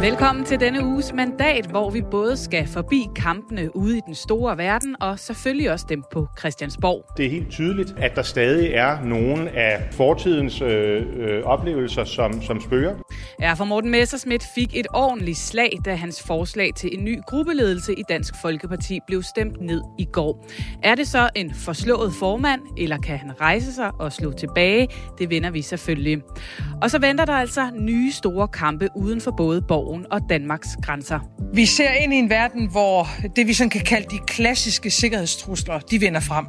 Velkommen til denne uges mandat, hvor vi både skal forbi kampene ude i den store verden, og selvfølgelig også dem på Christiansborg. Det er helt tydeligt, at der stadig er nogle af fortidens øh, øh, oplevelser, som, som spøger. Ja, for Morten Messerschmidt fik et ordentligt slag, da hans forslag til en ny gruppeledelse i Dansk Folkeparti blev stemt ned i går. Er det så en forslået formand, eller kan han rejse sig og slå tilbage? Det vender vi selvfølgelig. Og så venter der altså nye store kampe uden for både borgen og Danmarks grænser. Vi ser ind i en verden, hvor det vi sådan kan kalde de klassiske sikkerhedstrusler, de vinder frem.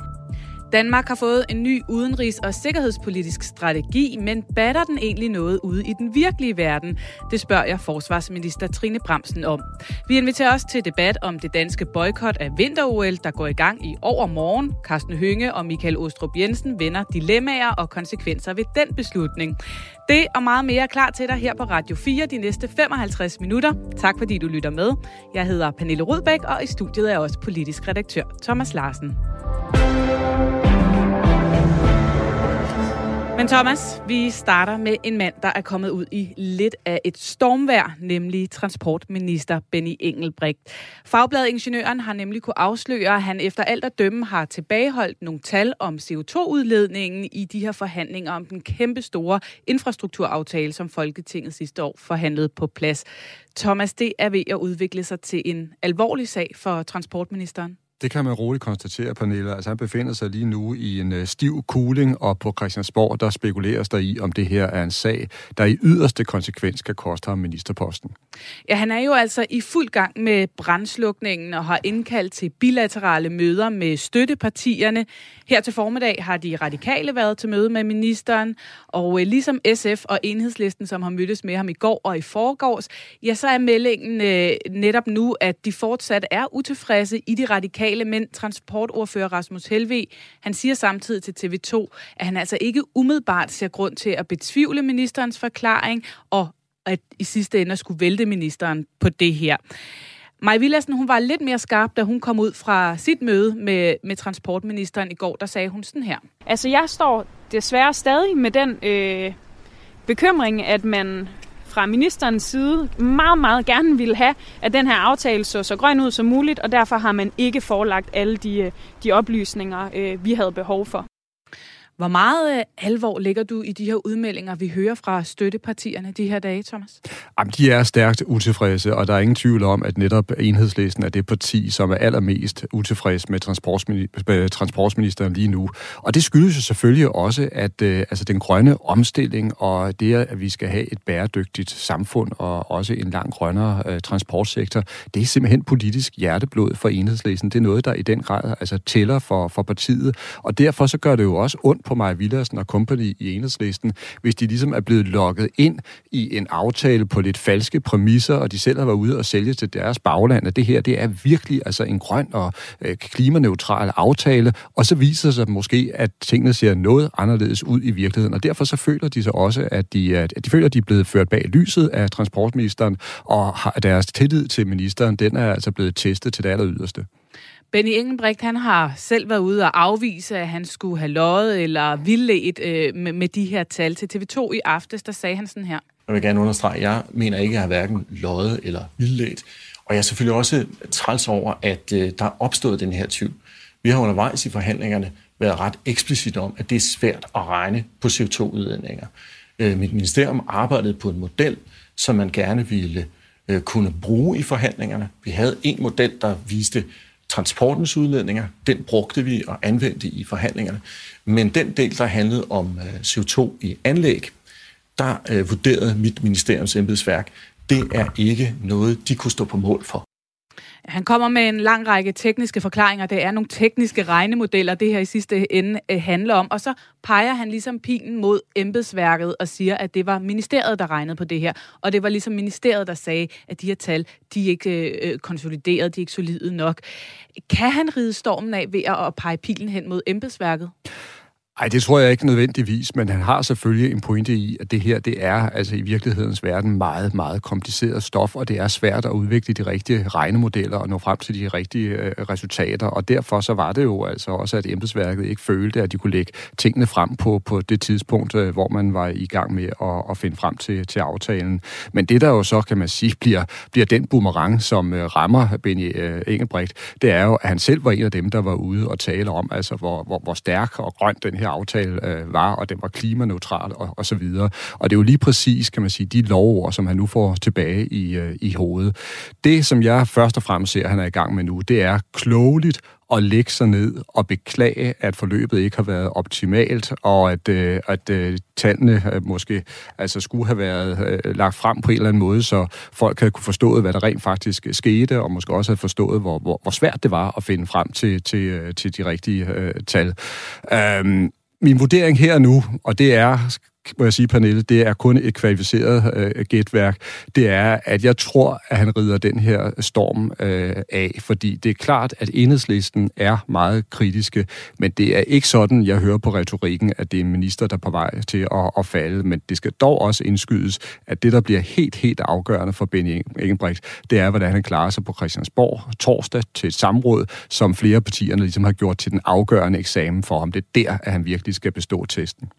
Danmark har fået en ny udenrigs- og sikkerhedspolitisk strategi, men batter den egentlig noget ude i den virkelige verden? Det spørger jeg forsvarsminister Trine Bramsen om. Vi inviterer også til debat om det danske boykot af vinter-OL, der går i gang i overmorgen. Carsten Hønge og Michael Ostrup Jensen vender dilemmaer og konsekvenser ved den beslutning. Det og meget mere er klar til dig her på Radio 4 de næste 55 minutter. Tak fordi du lytter med. Jeg hedder Pernille Rudbæk, og i studiet er også politisk redaktør Thomas Larsen. Men Thomas, vi starter med en mand, der er kommet ud i lidt af et stormvær, nemlig transportminister Benny Engelbrecht. Fagbladet Ingeniøren har nemlig kunne afsløre, at han efter alt at dømme har tilbageholdt nogle tal om CO2-udledningen i de her forhandlinger om den kæmpe store infrastrukturaftale, som Folketinget sidste år forhandlede på plads. Thomas, det er ved at udvikle sig til en alvorlig sag for transportministeren. Det kan man roligt konstatere, Pernille. Altså, han befinder sig lige nu i en øh, stiv cooling, og på Christiansborg, der spekuleres der i, om det her er en sag, der i yderste konsekvens kan koste ham ministerposten. Ja, han er jo altså i fuld gang med brandslukningen og har indkaldt til bilaterale møder med støttepartierne. Her til formiddag har de radikale været til møde med ministeren, og øh, ligesom SF og Enhedslisten, som har mødtes med ham i går og i forgårs, ja, så er meldingen øh, netop nu, at de fortsat er utilfredse i de radikale, men transportordfører Rasmus Helve, han siger samtidig til TV2, at han altså ikke umiddelbart ser grund til at betvivle ministerens forklaring, og at i sidste ende skulle vælte ministeren på det her. Maja Villadsen, hun var lidt mere skarp, da hun kom ud fra sit møde med, med transportministeren i går. Der sagde hun sådan her. Altså, jeg står desværre stadig med den øh, bekymring, at man fra ministerens side meget, meget gerne ville have, at den her aftale så så grøn ud som muligt, og derfor har man ikke forelagt alle de, øh, de oplysninger, øh, vi havde behov for. Hvor meget øh, alvor ligger du i de her udmeldinger, vi hører fra støttepartierne de her dage, Thomas? Jamen, de er stærkt utilfredse, og der er ingen tvivl om, at netop enhedslisten er det parti, som er allermest utilfreds med transportministeren lige nu. Og det skyldes jo selvfølgelig også, at øh, altså, den grønne omstilling og det, at vi skal have et bæredygtigt samfund og også en langt grønnere øh, transportsektor, det er simpelthen politisk hjerteblod for enhedslisten. Det er noget, der i den grad altså, tæller for, for partiet, og derfor så gør det jo også ondt på Maja Villersen og company i enhedslisten, hvis de ligesom er blevet lukket ind i en aftale på lidt falske præmisser, og de selv har været ude og sælge til deres bagland, at det her, det er virkelig altså en grøn og øh, klimaneutral aftale, og så viser sig måske, at tingene ser noget anderledes ud i virkeligheden, og derfor så føler de så også, at de, at de føler, at de er blevet ført bag lyset af transportministeren, og har deres tillid til ministeren, den er altså blevet testet til det aller yderste. Benny Engelbrecht, han har selv været ude og afvise, at han skulle have løjet eller vildledt øh, med, med de her tal. Til TV2 i aftes, der sagde han sådan her. Jeg vil gerne understrege, at jeg mener ikke, at jeg har hverken løjet eller vildledt. Og jeg er selvfølgelig også træls over, at øh, der er opstået den her tvivl. Vi har undervejs i forhandlingerne været ret eksplicit om, at det er svært at regne på CO2-udledninger. Øh, mit ministerium arbejdede på en model, som man gerne ville øh, kunne bruge i forhandlingerne. Vi havde en model, der viste transportens udledninger, den brugte vi og anvendte i forhandlingerne. Men den del, der handlede om øh, CO2 i anlæg, der øh, vurderede mit ministeriums embedsværk, det er ikke noget, de kunne stå på mål for. Han kommer med en lang række tekniske forklaringer. Det er nogle tekniske regnemodeller, det her i sidste ende øh, handler om. Og så peger han ligesom pilen mod embedsværket og siger, at det var ministeriet, der regnede på det her. Og det var ligesom ministeriet, der sagde, at de her tal, de er ikke øh, øh, konsolideret, de er ikke solide nok. Kan han ride stormen af ved at pege pilen hen mod embedsværket? Nej, det tror jeg ikke nødvendigvis, men han har selvfølgelig en pointe i, at det her, det er altså i virkelighedens verden meget, meget kompliceret stof, og det er svært at udvikle de rigtige regnemodeller og nå frem til de rigtige øh, resultater, og derfor så var det jo altså også, at embedsværket ikke følte, at de kunne lægge tingene frem på, på det tidspunkt, øh, hvor man var i gang med at, at finde frem til, til aftalen. Men det, der jo så, kan man sige, bliver, bliver den boomerang, som øh, rammer Benny øh, Engelbrecht, det er jo, at han selv var en af dem, der var ude og tale om, altså hvor, hvor, hvor stærk og grøn den her aftale øh, var, og den var klimaneutral og, og så videre. Og det er jo lige præcis, kan man sige, de lovord, som han nu får tilbage i, øh, i hovedet. Det, som jeg først og fremmest ser, han er i gang med nu, det er klogeligt at lægge sig ned og beklage, at forløbet ikke har været optimalt, og at, øh, at øh, tallene øh, måske altså skulle have været øh, lagt frem på en eller anden måde, så folk havde kunne forstå, hvad der rent faktisk skete, og måske også havde forstået, hvor, hvor, hvor svært det var at finde frem til, til, øh, til de rigtige øh, tal. Øhm, min vurdering her nu, og det er, må jeg sige, Pernille, det er kun et kvalificeret øh, gætværk, det er, at jeg tror, at han rider den her storm øh, af, fordi det er klart, at enhedslisten er meget kritiske, men det er ikke sådan, jeg hører på retorikken, at det er en minister, der er på vej til at, at falde, men det skal dog også indskydes, at det, der bliver helt, helt afgørende for Benny Engelbrecht, det er, hvordan han klarer sig på Christiansborg torsdag til et samråd, som flere partierne ligesom har gjort til den afgørende eksamen for ham. Det er der, at han virkelig skal bestå testen.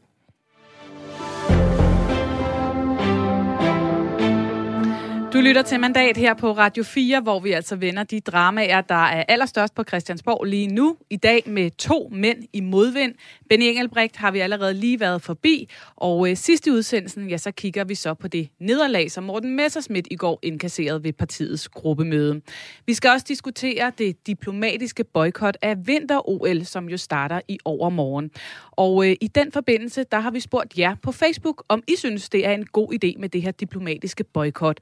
Du lytter til Mandat her på Radio 4, hvor vi altså vender de dramaer, der er allerstørst på Christiansborg lige nu. I dag med to mænd i modvind. Benny Engelbrecht har vi allerede lige været forbi, og øh, sidst i udsendelsen, ja, så kigger vi så på det nederlag, som Morten Messersmith i går indkasserede ved partiets gruppemøde. Vi skal også diskutere det diplomatiske boykot af vinter-OL, som jo starter i overmorgen. Og øh, i den forbindelse, der har vi spurgt jer på Facebook, om I synes, det er en god idé med det her diplomatiske boykot.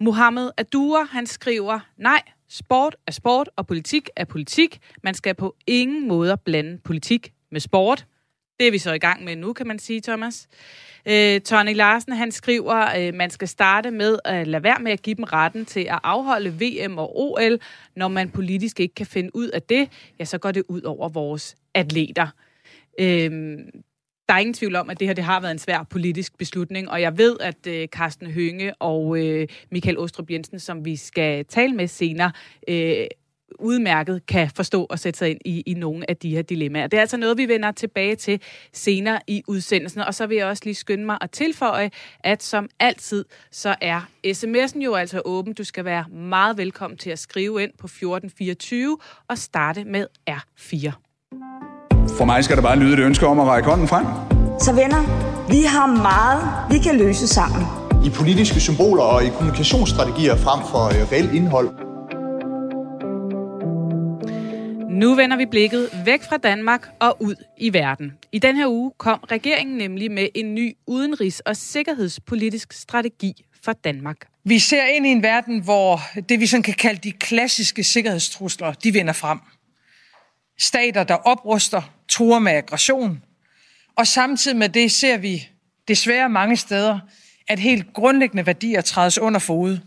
Mohammed Adura, han skriver, nej, sport er sport, og politik er politik. Man skal på ingen måde blande politik med sport. Det er vi så i gang med nu, kan man sige, Thomas. Øh, Tony Larsen, han skriver, øh, man skal starte med at lade være med at give dem retten til at afholde VM og OL. Når man politisk ikke kan finde ud af det, ja, så går det ud over vores atleter. Øh, der er ingen tvivl om, at det her det har været en svær politisk beslutning, og jeg ved, at øh, Carsten Hønge og øh, Michael Ostrup Jensen, som vi skal tale med senere, øh, udmærket kan forstå og sætte sig ind i, i nogle af de her dilemmaer. Det er altså noget, vi vender tilbage til senere i udsendelsen. Og så vil jeg også lige skynde mig at tilføje, at som altid, så er sms'en jo altså åben. Du skal være meget velkommen til at skrive ind på 1424 og starte med R4. For mig skal der bare lyde et ønske om at række hånden frem. Så venner, vi har meget, vi kan løse sammen. I politiske symboler og i kommunikationsstrategier frem for øh, reelt indhold. Nu vender vi blikket væk fra Danmark og ud i verden. I den her uge kom regeringen nemlig med en ny udenrigs- og sikkerhedspolitisk strategi for Danmark. Vi ser ind i en verden, hvor det vi sådan kan kalde de klassiske sikkerhedstrusler, de vinder frem. Stater, der opruster, truer med aggression. Og samtidig med det ser vi desværre mange steder, at helt grundlæggende værdier trædes under fod.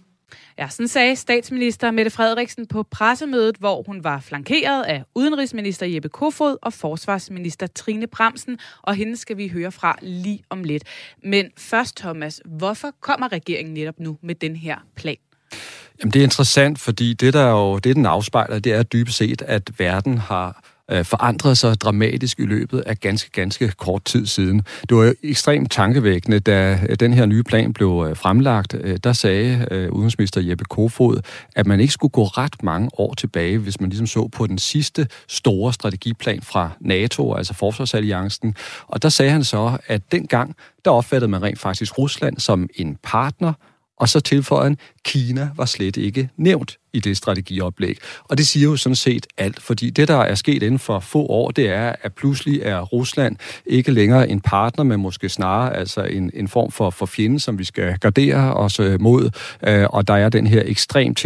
Ja, sådan sagde statsminister Mette Frederiksen på pressemødet, hvor hun var flankeret af udenrigsminister Jeppe Kofod og forsvarsminister Trine Bremsen, og hende skal vi høre fra lige om lidt. Men først, Thomas, hvorfor kommer regeringen netop nu med den her plan? Jamen, det er interessant, fordi det, der jo, det den afspejler, det er dybest set, at verden har øh, forandret sig dramatisk i løbet af ganske, ganske kort tid siden. Det var ekstremt tankevækkende, da øh, den her nye plan blev øh, fremlagt. Øh, der sagde øh, udenrigsminister Jeppe Kofod, at man ikke skulle gå ret mange år tilbage, hvis man ligesom så på den sidste store strategiplan fra NATO, altså Forsvarsalliancen. Og der sagde han så, at dengang, der opfattede man rent faktisk Rusland som en partner, og så tilføjer han, Kina var slet ikke nævnt i det strategioplæg. Og det siger jo sådan set alt, fordi det, der er sket inden for få år, det er, at pludselig er Rusland ikke længere en partner, men måske snarere altså en, en form for, for fjende, som vi skal gardere os øh, mod. Øh, og der er den her ekstremt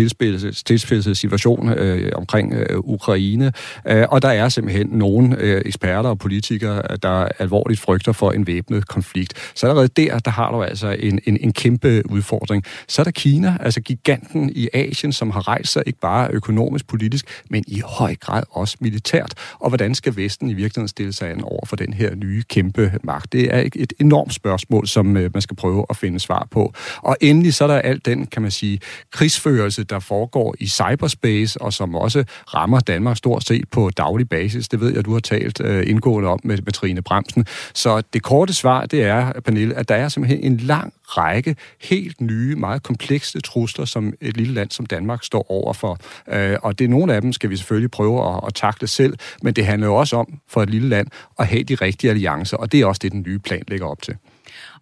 tilspidsede situation øh, omkring øh, Ukraine. Øh, og der er simpelthen nogle øh, eksperter og politikere, der alvorligt frygter for en væbnet konflikt. Så allerede der, der har du altså en, en, en kæmpe udfordring. Så er der Kina, altså giganten i Asien, som har rejst sig ikke bare økonomisk, politisk, men i høj grad også militært. Og hvordan skal Vesten i virkeligheden stille sig an over for den her nye kæmpe magt? Det er et enormt spørgsmål, som øh, man skal prøve at finde svar på. Og endelig så er der alt den, kan man sige, krigsførelse, der foregår i cyberspace, og som også rammer Danmark stort set på daglig basis. Det ved jeg, du har talt øh, indgående om med, med Trine Bremsen. Så det korte svar, det er, Pernille, at der er simpelthen en lang række helt nye, meget komplekse trusler, som et lille land som Danmark står overfor. Øh, og det er nogle af dem, skal vi selvfølgelig prøve at, at takle selv, men det handler jo også om for et lille land at have de rigtige alliancer, og det er også det, den nye plan lægger op til.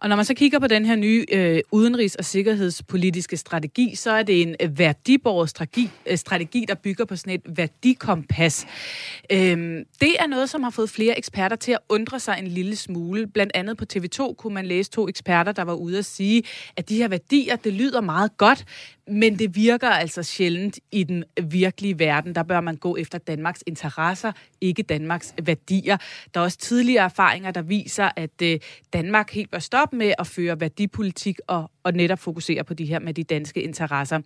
Og når man så kigger på den her nye øh, udenrigs- og sikkerhedspolitiske strategi, så er det en øh, værdiborget strategi, øh, strategi, der bygger på sådan et værdikompas. Øhm, det er noget, som har fået flere eksperter til at undre sig en lille smule. Blandt andet på TV2 kunne man læse to eksperter, der var ude at sige, at de her værdier, det lyder meget godt, men det virker altså sjældent i den virkelige verden. Der bør man gå efter Danmarks interesser, ikke Danmarks værdier. Der er også tidligere erfaringer, der viser, at øh, Danmark helt bør stoppe med at føre værdipolitik og, og netop fokusere på de her med de danske interesser.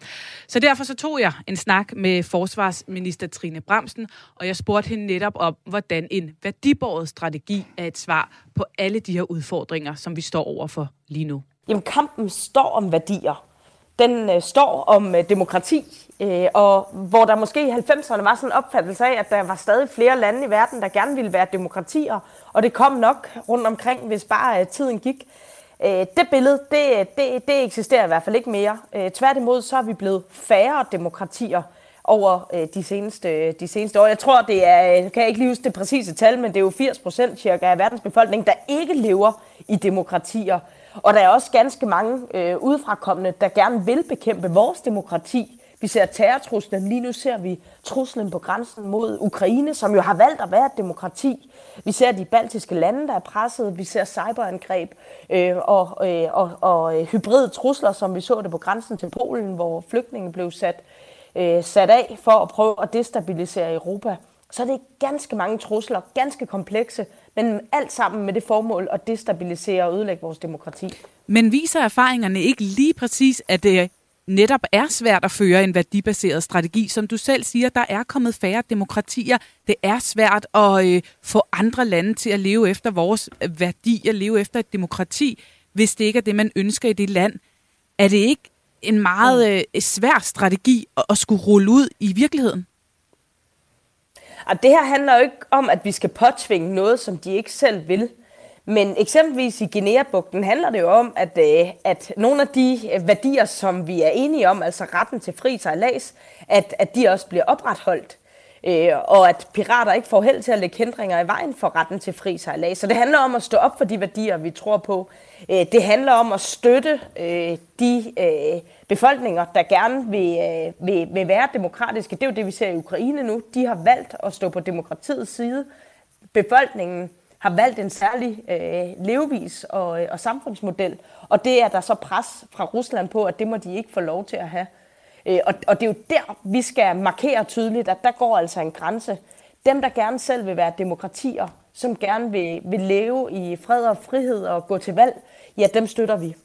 Så derfor så tog jeg en snak med forsvarsminister Trine Bremsen, og jeg spurgte hende netop om, hvordan en værdibåret strategi er et svar på alle de her udfordringer, som vi står overfor lige nu. Jamen kampen står om værdier den øh, står om øh, demokrati, øh, og hvor der måske i 90'erne var sådan en opfattelse af, at der var stadig flere lande i verden, der gerne ville være demokratier, og det kom nok rundt omkring, hvis bare øh, tiden gik. Øh, det billede, det, det, det eksisterer i hvert fald ikke mere. Øh, tværtimod så er vi blevet færre demokratier over øh, de, seneste, de seneste år. Jeg tror, det er, kan jeg ikke lige huske det præcise tal, men det er jo 80 procent cirka af verdens befolkning, der ikke lever i demokratier. Og der er også ganske mange øh, udefrakommende, der gerne vil bekæmpe vores demokrati. Vi ser terrortruslen. Lige nu ser vi truslen på grænsen mod Ukraine, som jo har valgt at være et demokrati. Vi ser de baltiske lande, der er presset. Vi ser cyberangreb øh, og, øh, og, og øh, hybride trusler, som vi så det på grænsen til Polen, hvor flygtninge blev sat, øh, sat af for at prøve at destabilisere Europa. Så det er ganske mange trusler, ganske komplekse, men alt sammen med det formål at destabilisere og ødelægge vores demokrati. Men viser erfaringerne ikke lige præcis, at det netop er svært at føre en værdibaseret strategi. Som du selv siger, der er kommet færre demokratier. Det er svært at øh, få andre lande til at leve efter vores værdier, leve efter et demokrati, hvis det ikke er det, man ønsker i det land. Er det ikke en meget øh, svær strategi at, at skulle rulle ud i virkeligheden? Og det her handler jo ikke om, at vi skal påtvinge noget, som de ikke selv vil. Men eksempelvis i Guinea-bugten handler det jo om, at, øh, at nogle af de øh, værdier, som vi er enige om, altså retten til fri sejlads, at, at de også bliver opretholdt. Øh, og at pirater ikke får held til at lægge hindringer i vejen for retten til fri sejlads. Så det handler om at stå op for de værdier, vi tror på. Øh, det handler om at støtte øh, de øh, befolkninger, der gerne vil, øh, vil, vil være demokratiske. Det er jo det, vi ser i Ukraine nu. De har valgt at stå på demokratiets side. Befolkningen har valgt en særlig øh, levevis og, øh, og samfundsmodel, og det er der så pres fra Rusland på, at det må de ikke få lov til at have. Øh, og, og det er jo der, vi skal markere tydeligt, at der går altså en grænse. Dem, der gerne selv vil være demokratier, som gerne vil, vil leve i fred og frihed og gå til valg, ja, dem støtter vi.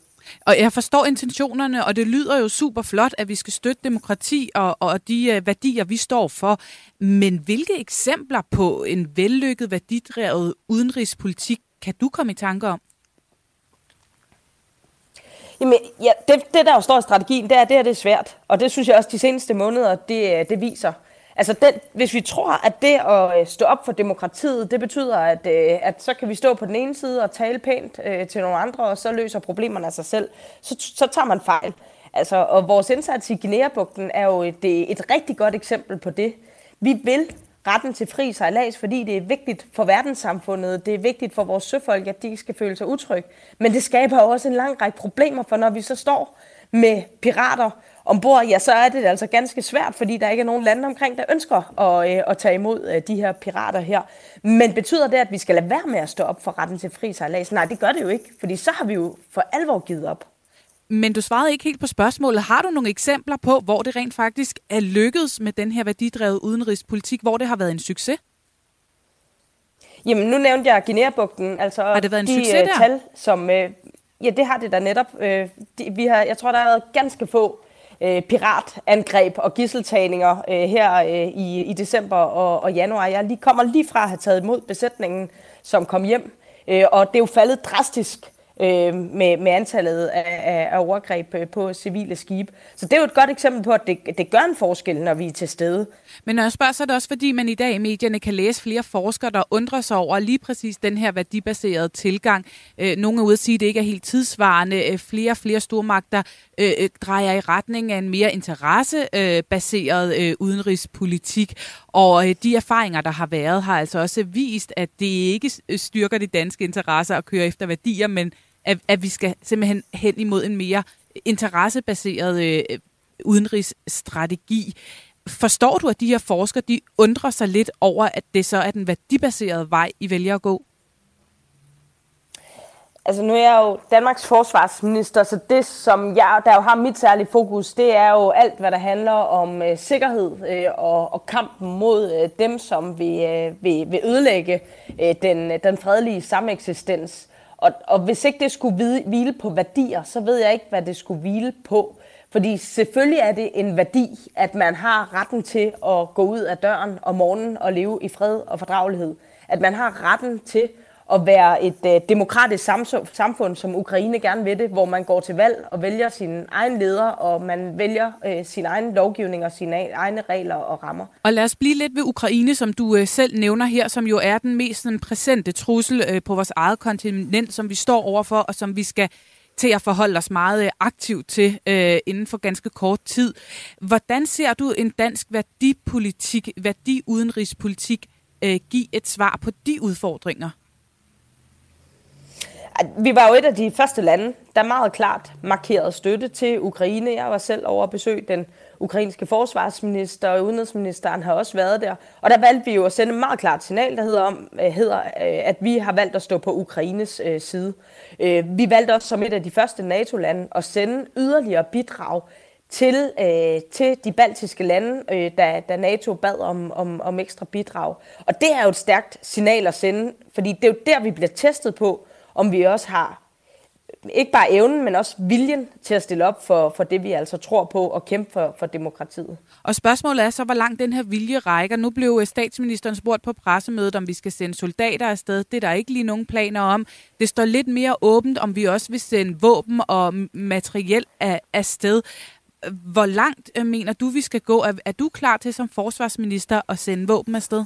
Og jeg forstår intentionerne, og det lyder jo super flot, at vi skal støtte demokrati og, og de uh, værdier, vi står for. Men hvilke eksempler på en vellykket, værdidrevet udenrigspolitik kan du komme i tanke om? Jamen, ja, det, det der jo står i strategien, det er, det her det er svært. Og det synes jeg også, de seneste måneder, det, øh, det viser. Altså, den, hvis vi tror, at det at øh, stå op for demokratiet, det betyder, at, øh, at så kan vi stå på den ene side og tale pænt øh, til nogle andre, og så løser problemerne af sig selv, så, så tager man fejl. Altså, og vores indsats i Guinea-bugten er jo et, et rigtig godt eksempel på det. Vi vil retten til fri sejlads, fordi det er vigtigt for verdenssamfundet, det er vigtigt for vores søfolk, at de ikke skal føle sig utrygge. Men det skaber også en lang række problemer, for når vi så står med pirater ombord, ja, så er det altså ganske svært, fordi der ikke er nogen lande omkring, der ønsker at, øh, at tage imod øh, de her pirater her. Men betyder det, at vi skal lade være med at stå op for retten til fri sejlads? Nej, det gør det jo ikke, fordi så har vi jo for alvor givet op. Men du svarede ikke helt på spørgsmålet. Har du nogle eksempler på, hvor det rent faktisk er lykkedes med den her værdidrevet udenrigspolitik, hvor det har været en succes? Jamen, nu nævnte jeg Guinea-bugten. Altså har det været en de, succes øh, der? Tal, som, øh, ja, det har det da netop. Øh, de, vi har, jeg tror, der har været ganske få øh, piratangreb og gisseltagninger øh, her øh, i, i december og, og januar. Jeg lige, kommer lige fra at have taget imod besætningen, som kom hjem, øh, og det er jo faldet drastisk øh, med, med antallet af, af, overgreb øh, på civile skibe. Så det er jo et godt eksempel på, at det, det gør en forskel, når vi er til stede. Men når jeg spørger, så er det også fordi, man i dag i medierne kan læse flere forskere, der undrer sig over lige præcis den her værdibaserede tilgang. Øh, nogle er ude at sige, at det ikke er helt tidsvarende. Øh, flere og flere stormagter øh, øh, drejer i retning af en mere interessebaseret øh, udenrigspolitik. Og øh, de erfaringer, der har været, har altså også vist, at det ikke styrker de danske interesser at køre efter værdier, men at, at vi skal simpelthen hen imod en mere interessebaseret øh, udenrigsstrategi. Forstår du, at de her forskere de undrer sig lidt over, at det så er den værdibaserede vej, I vælger at gå? Altså nu er jeg jo Danmarks forsvarsminister, så det som jeg, der jo har mit særlige fokus, det er jo alt, hvad der handler om øh, sikkerhed øh, og, og kampen mod øh, dem, som vil, øh, vil, vil ødelægge øh, den, øh, den fredelige sameksistens. Og, og hvis ikke det skulle hvile på værdier, så ved jeg ikke, hvad det skulle hvile på. Fordi selvfølgelig er det en værdi, at man har retten til at gå ud af døren om morgenen og leve i fred og fordragelighed. At man har retten til at være et øh, demokratisk samfund, som Ukraine gerne vil det, hvor man går til valg og vælger sin egen leder, og man vælger øh, sin egen lovgivning og sine e- egne regler og rammer. Og lad os blive lidt ved Ukraine, som du øh, selv nævner her, som jo er den mest sådan, præsente trussel øh, på vores eget kontinent, som vi står overfor, og som vi skal til at forholde os meget øh, aktivt til øh, inden for ganske kort tid. Hvordan ser du en dansk værdipolitik, værdiudenrigspolitik, øh, give et svar på de udfordringer? Vi var jo et af de første lande, der meget klart markerede støtte til Ukraine. Jeg var selv over at besøge den ukrainske forsvarsminister, og udenrigsministeren har også været der. Og der valgte vi jo at sende et meget klart signal, der hedder, om, øh, hedder øh, at vi har valgt at stå på Ukraines øh, side. Vi valgte også som et af de første NATO-lande at sende yderligere bidrag til, øh, til de baltiske lande, øh, da, da NATO bad om, om, om ekstra bidrag. Og det er jo et stærkt signal at sende, fordi det er jo der, vi bliver testet på, om vi også har ikke bare evnen, men også viljen til at stille op for, for det, vi altså tror på og kæmpe for, for demokratiet. Og spørgsmålet er så, hvor langt den her vilje rækker. Nu blev statsministeren spurgt på pressemødet, om vi skal sende soldater afsted. Det er der ikke lige nogen planer om. Det står lidt mere åbent, om vi også vil sende våben og materiel afsted. Hvor langt øh, mener du, vi skal gå? Er, er du klar til som forsvarsminister at sende våben afsted?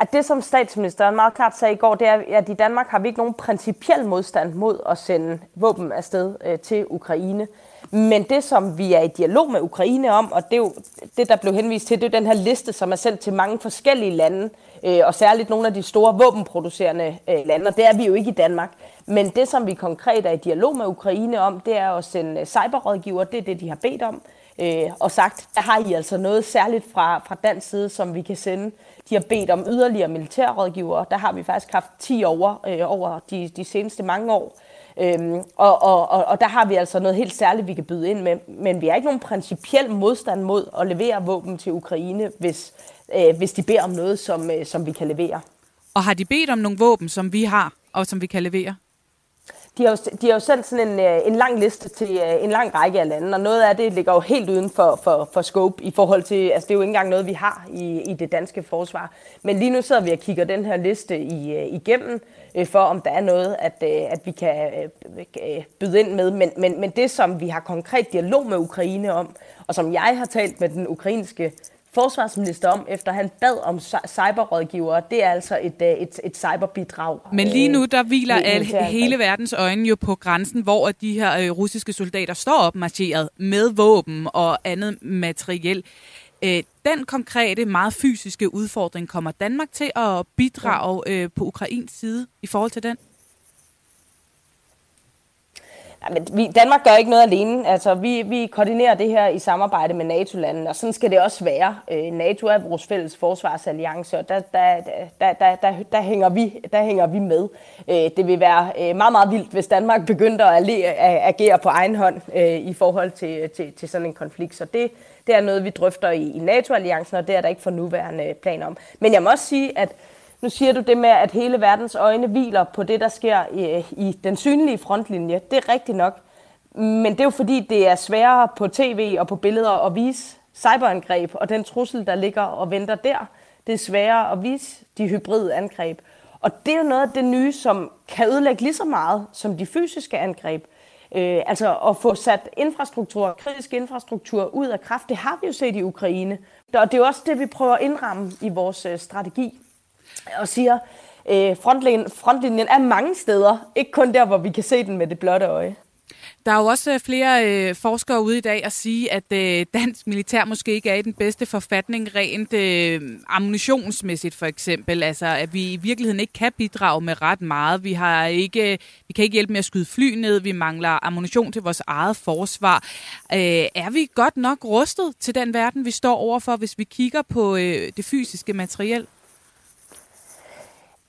At det, som statsministeren meget klart sagde i går, det er, at i Danmark har vi ikke nogen principiel modstand mod at sende våben afsted øh, til Ukraine. Men det, som vi er i dialog med Ukraine om, og det er jo det, der blev henvist til, det er den her liste, som er sendt til mange forskellige lande, øh, og særligt nogle af de store våbenproducerende øh, lande, og det er vi jo ikke i Danmark. Men det, som vi konkret er i dialog med Ukraine om, det er at sende øh, cyberrådgiver, det er det, de har bedt om, øh, og sagt, der har I altså noget særligt fra, fra dansk side, som vi kan sende de har bedt om yderligere militærrådgivere. Der har vi faktisk haft 10 over, øh, over de, de seneste mange år. Øhm, og, og, og, og der har vi altså noget helt særligt, vi kan byde ind med. Men vi har ikke nogen principiel modstand mod at levere våben til Ukraine, hvis, øh, hvis de beder om noget, som, øh, som vi kan levere. Og har de bedt om nogle våben, som vi har, og som vi kan levere? De har, jo, de har jo sendt sådan en, øh, en lang liste til øh, en lang række af lande, og noget af det ligger jo helt uden for, for, for scope i forhold til, altså det er jo ikke engang noget, vi har i, i det danske forsvar. Men lige nu sidder vi og kigger den her liste i, øh, igennem, for om der er noget, at, at vi kan byde ind med. Men, men, men det, som vi har konkret dialog med Ukraine om, og som jeg har talt med den ukrainske forsvarsminister om, efter han bad om cyberrådgivere. Det er altså et, øh, et, et cyberbidrag. Men lige nu, der hviler al, hele verdens øjne jo på grænsen, hvor de her øh, russiske soldater står opmarcheret med våben og andet materiel. Øh, den konkrete, meget fysiske udfordring, kommer Danmark til at bidrage øh, på Ukrains side i forhold til den? Men vi, Danmark gør ikke noget alene. Altså, vi, vi koordinerer det her i samarbejde med NATO-landene, og sådan skal det også være. Øh, NATO er vores fælles forsvarsalliance, og der, der, der, der, der, der, hænger, vi, der hænger vi med. Øh, det vil være øh, meget, meget vildt, hvis Danmark begyndte at agere på egen hånd øh, i forhold til, til, til sådan en konflikt. Så det, det er noget, vi drøfter i, i NATO-alliancen, og det er der ikke for nuværende øh, planer om. Men jeg må også sige, at nu siger du det med, at hele verdens øjne hviler på det, der sker i, i den synlige frontlinje. Det er rigtigt nok. Men det er jo fordi, det er sværere på tv og på billeder at vise cyberangreb og den trussel, der ligger og venter der. Det er sværere at vise de hybride angreb. Og det er jo noget af det nye, som kan ødelægge lige så meget som de fysiske angreb. Øh, altså at få sat infrastruktur, kritisk infrastruktur ud af kraft, det har vi jo set i Ukraine. Og det er jo også det, vi prøver at indramme i vores øh, strategi. Og siger, øh, frontlinjen, frontlinjen er mange steder, ikke kun der, hvor vi kan se den med det blotte øje. Der er jo også øh, flere øh, forskere ude i dag at sige, at øh, dansk militær måske ikke er i den bedste forfatning rent øh, ammunitionsmæssigt for eksempel. Altså at vi i virkeligheden ikke kan bidrage med ret meget. Vi, har ikke, vi kan ikke hjælpe med at skyde fly ned. Vi mangler ammunition til vores eget forsvar. Øh, er vi godt nok rustet til den verden, vi står overfor, hvis vi kigger på øh, det fysiske materiel?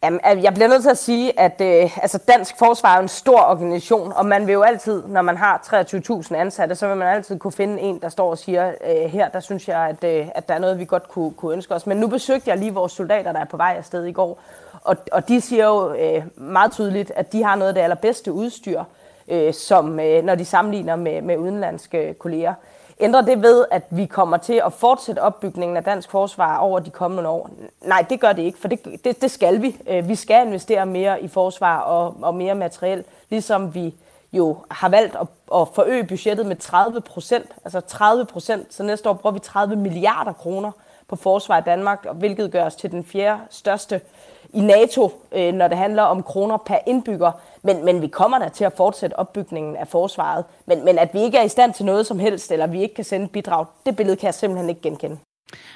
Jamen, jeg bliver nødt til at sige, at øh, altså Dansk Forsvar er en stor organisation, og man vil jo altid, når man har 23.000 ansatte, så vil man altid kunne finde en, der står og siger, øh, her, der synes jeg, at, øh, at der er noget, vi godt kunne, kunne ønske os. Men nu besøgte jeg lige vores soldater, der er på vej afsted i går, og, og de siger jo øh, meget tydeligt, at de har noget af det allerbedste udstyr, øh, som, øh, når de sammenligner med, med udenlandske kolleger. Ændrer det ved, at vi kommer til at fortsætte opbygningen af dansk forsvar over de kommende år? Nej, det gør det ikke, for det, det, det skal vi. Øh, vi skal investere mere i forsvar og, og mere materiel, ligesom vi jo har valgt at, at forøge budgettet med 30 procent, altså 30 procent, så næste år bruger vi 30 milliarder kroner på forsvar i Danmark, hvilket gør os til den fjerde største i NATO, øh, når det handler om kroner per indbygger. Men, men vi kommer da til at fortsætte opbygningen af forsvaret. Men, men at vi ikke er i stand til noget som helst, eller vi ikke kan sende bidrag, det billede kan jeg simpelthen ikke genkende.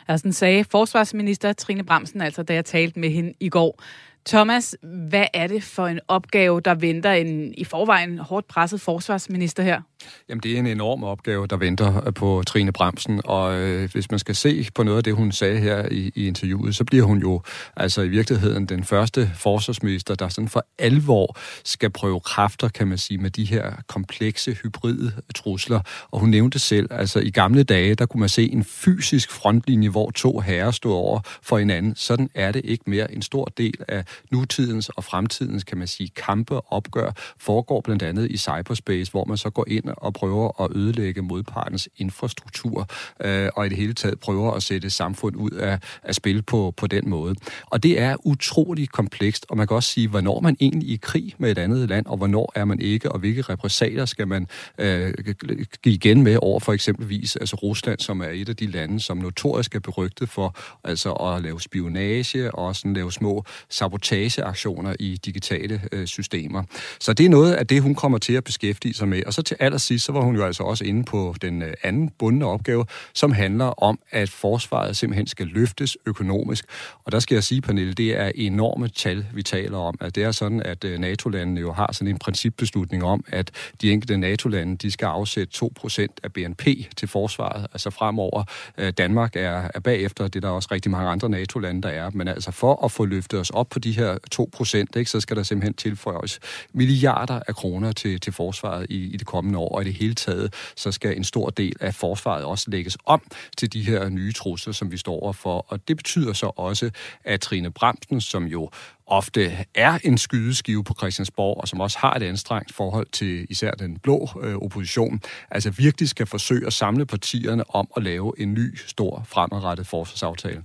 Altså, sagde forsvarsminister Trine Bramsen, altså da jeg talte med hende i går. Thomas, hvad er det for en opgave, der venter en i forvejen hårdt presset forsvarsminister her? Jamen, det er en enorm opgave, der venter øh, på Trine Bremsen, og øh, hvis man skal se på noget af det, hun sagde her i, i interviewet, så bliver hun jo altså i virkeligheden den første forsvarsminister, der sådan for alvor skal prøve kræfter, kan man sige, med de her komplekse hybride trusler. Og hun nævnte selv, altså i gamle dage, der kunne man se en fysisk frontlinje, hvor to herrer stod over for hinanden. Sådan er det ikke mere. En stor del af nutidens og fremtidens, kan man sige, kampe og opgør foregår blandt andet i cyberspace, hvor man så går ind og prøver at ødelægge modpartens infrastruktur, øh, og i det hele taget prøver at sætte samfund ud af, af spil på, på den måde. Og det er utrolig komplekst, og man kan også sige, hvornår man egentlig i krig med et andet land, og hvornår er man ikke, og hvilke repræsalier skal man øh, give igen med over for eksempelvis altså Rusland, som er et af de lande, som notorisk er berygtet for altså at lave spionage og sådan lave små sabotageaktioner i digitale øh, systemer. Så det er noget af det, hun kommer til at beskæftige sig med. Og så til allersidst, så var hun jo altså også inde på den øh, anden bundne opgave, som handler om, at forsvaret simpelthen skal løftes økonomisk. Og der skal jeg sige, Pernille, det er enorme tal, vi taler om. At det er sådan, at øh, NATO-landene jo har sådan en principbeslutning om, at de enkelte NATO-lande, de skal afsætte 2% af BNP til forsvaret. Altså fremover, øh, Danmark er, er bagefter, det er der også rigtig mange andre NATO-lande, der er. Men altså for at få løftet os op på de her 2%, ikke, så skal der simpelthen tilføjes milliarder af kroner til, til forsvaret i, i det kommende år, og i det hele taget, så skal en stor del af forsvaret også lægges om til de her nye trusler, som vi står overfor. Og det betyder så også, at Trine Bramsen, som jo ofte er en skydeskive på Christiansborg, og som også har et anstrengt forhold til især den blå øh, opposition, altså virkelig skal forsøge at samle partierne om at lave en ny, stor, fremadrettet forsvarsaftale.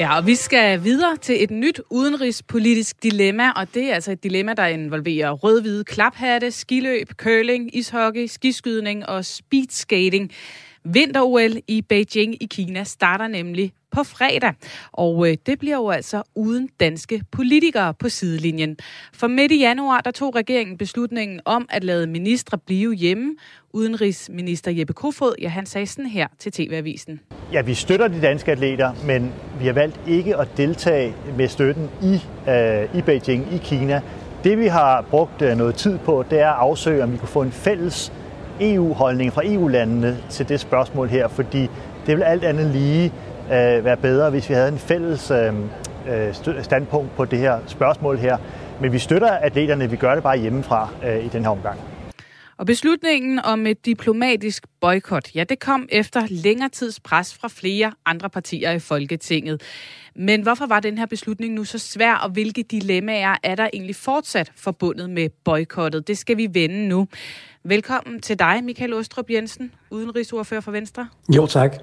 Ja, og vi skal videre til et nyt udenrigspolitisk dilemma, og det er altså et dilemma, der involverer rød-hvide klaphatte, skiløb, curling, ishockey, skiskydning og speedskating. Vinter-OL i Beijing i Kina starter nemlig på fredag. Og øh, det bliver jo altså uden danske politikere på sidelinjen. For midt i januar, der tog regeringen beslutningen om at lade ministre blive hjemme. Udenrigsminister Jeppe Kofod, ja, han sagde sådan her til TV-avisen. Ja, vi støtter de danske atleter, men vi har valgt ikke at deltage med støtten i, øh, i Beijing, i Kina. Det vi har brugt øh, noget tid på, det er at afsøge, om vi kunne få en fælles EU-holdning fra EU-landene til det spørgsmål her, fordi det vil alt andet lige øh, være bedre, hvis vi havde en fælles øh, øh standpunkt på det her spørgsmål her. Men vi støtter atleterne, vi gør det bare hjemmefra øh, i den her omgang. Og beslutningen om et diplomatisk boykot, ja, det kom efter længere tids pres fra flere andre partier i Folketinget. Men hvorfor var den her beslutning nu så svær, og hvilke dilemmaer er der egentlig fortsat forbundet med boykottet? Det skal vi vende nu. Velkommen til dig, Michael Ostrup Jensen, udenrigsordfører for Venstre. Jo, tak.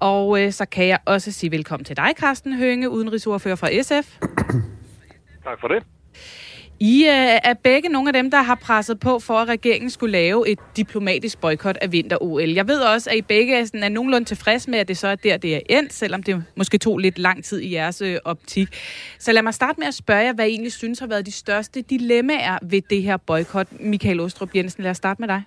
Og øh, så kan jeg også sige velkommen til dig, Carsten Hønge, udenrigsordfører for SF. Tak for det. I øh, er begge nogle af dem, der har presset på for, at regeringen skulle lave et diplomatisk boykot af vinter-OL. Jeg ved også, at I begge er, sådan, er nogenlunde tilfreds med, at det så er der, det er endt, selvom det måske tog lidt lang tid i jeres øh, optik. Så lad mig starte med at spørge jer, hvad I egentlig synes har været de største dilemmaer ved det her boykot. Michael Ostrup Jensen, lad os starte med dig.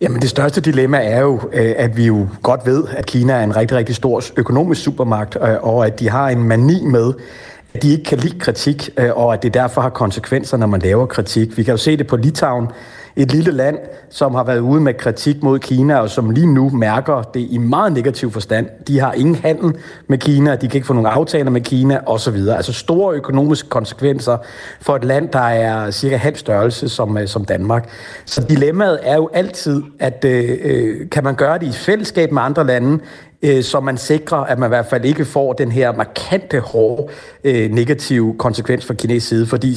Jamen det største dilemma er jo, øh, at vi jo godt ved, at Kina er en rigtig, rigtig stor økonomisk supermagt, øh, og at de har en mani med, at de ikke kan lide kritik, øh, og at det derfor har konsekvenser, når man laver kritik. Vi kan jo se det på Litauen, et lille land, som har været ude med kritik mod Kina, og som lige nu mærker det i meget negativ forstand. De har ingen handel med Kina, de kan ikke få nogen aftaler med Kina osv. Altså store økonomiske konsekvenser for et land, der er cirka halv størrelse som, øh, som Danmark. Så dilemmaet er jo altid, at øh, øh, kan man gøre det i fællesskab med andre lande, øh, så man sikrer, at man i hvert fald ikke får den her markante, hårde, øh, negative konsekvens fra kinesisk side, fordi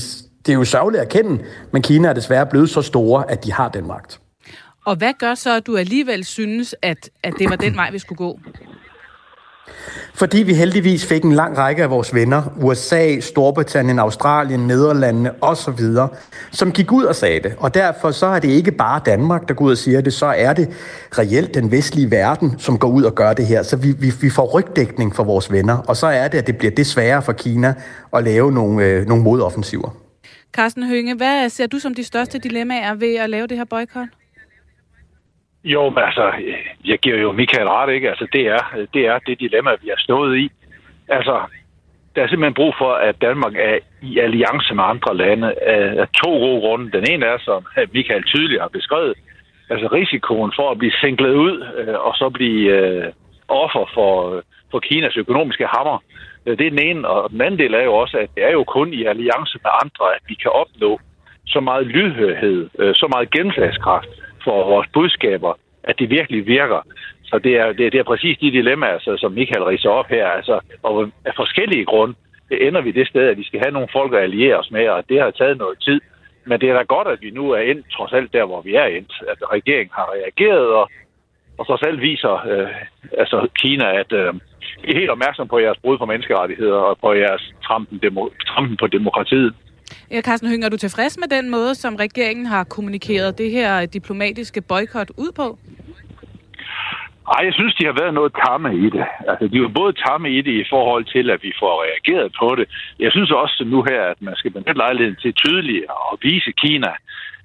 det er jo sørgeligt at erkende, men Kina er desværre blevet så store, at de har den magt. Og hvad gør så, at du alligevel synes, at, at det var den vej, vi skulle gå? Fordi vi heldigvis fik en lang række af vores venner, USA, Storbritannien, Australien, Nederlandene osv., som gik ud og sagde det. Og derfor så er det ikke bare Danmark, der går ud og siger det, så er det reelt den vestlige verden, som går ud og gør det her. Så vi, vi, vi får rygdækning for vores venner, og så er det, at det bliver det sværere for Kina at lave nogle, øh, nogle modoffensiver. Carsten Hønge, hvad ser du som de største dilemmaer ved at lave det her boykot? Jo, men altså, øh, jeg giver jo Michael ret, ikke? Altså, det er, øh, det er det dilemma, vi har stået i. Altså, der er simpelthen brug for, at Danmark er i alliance med andre lande af to gode grunde. Den ene er, som øh, Michael tydeligt har beskrevet, altså risikoen for at blive singlet ud og så blive øh, offer for, for Kinas økonomiske hammer. Det er den ene, og den anden del er jo også, at det er jo kun i alliance med andre, at vi kan opnå så meget lydhørhed, så meget gennemslagskraft for vores budskaber, at det virkelig virker. Så det er, det, er, det er præcis de dilemmaer, altså, som Michael riser op her. Altså, og af forskellige grunde ender vi det sted, at vi skal have nogle folk at alliere os med, og det har taget noget tid. Men det er da godt, at vi nu er endt, trods alt der, hvor vi er endt, at regeringen har reageret, og, og trods alt viser øh, altså Kina, at øh, I er helt opmærksom på jeres brud på menneskerettigheder og på jeres trampen, demo, trampen på demokratiet. Ja, Carsten Høng, er du tilfreds med den måde, som regeringen har kommunikeret det her diplomatiske boykot ud på? Ej, jeg synes, de har været noget tamme i det. Altså, de er både tamme i det i forhold til, at vi får reageret på det. Jeg synes også nu her, at man skal benytte lejligheden til tydeligere at vise Kina,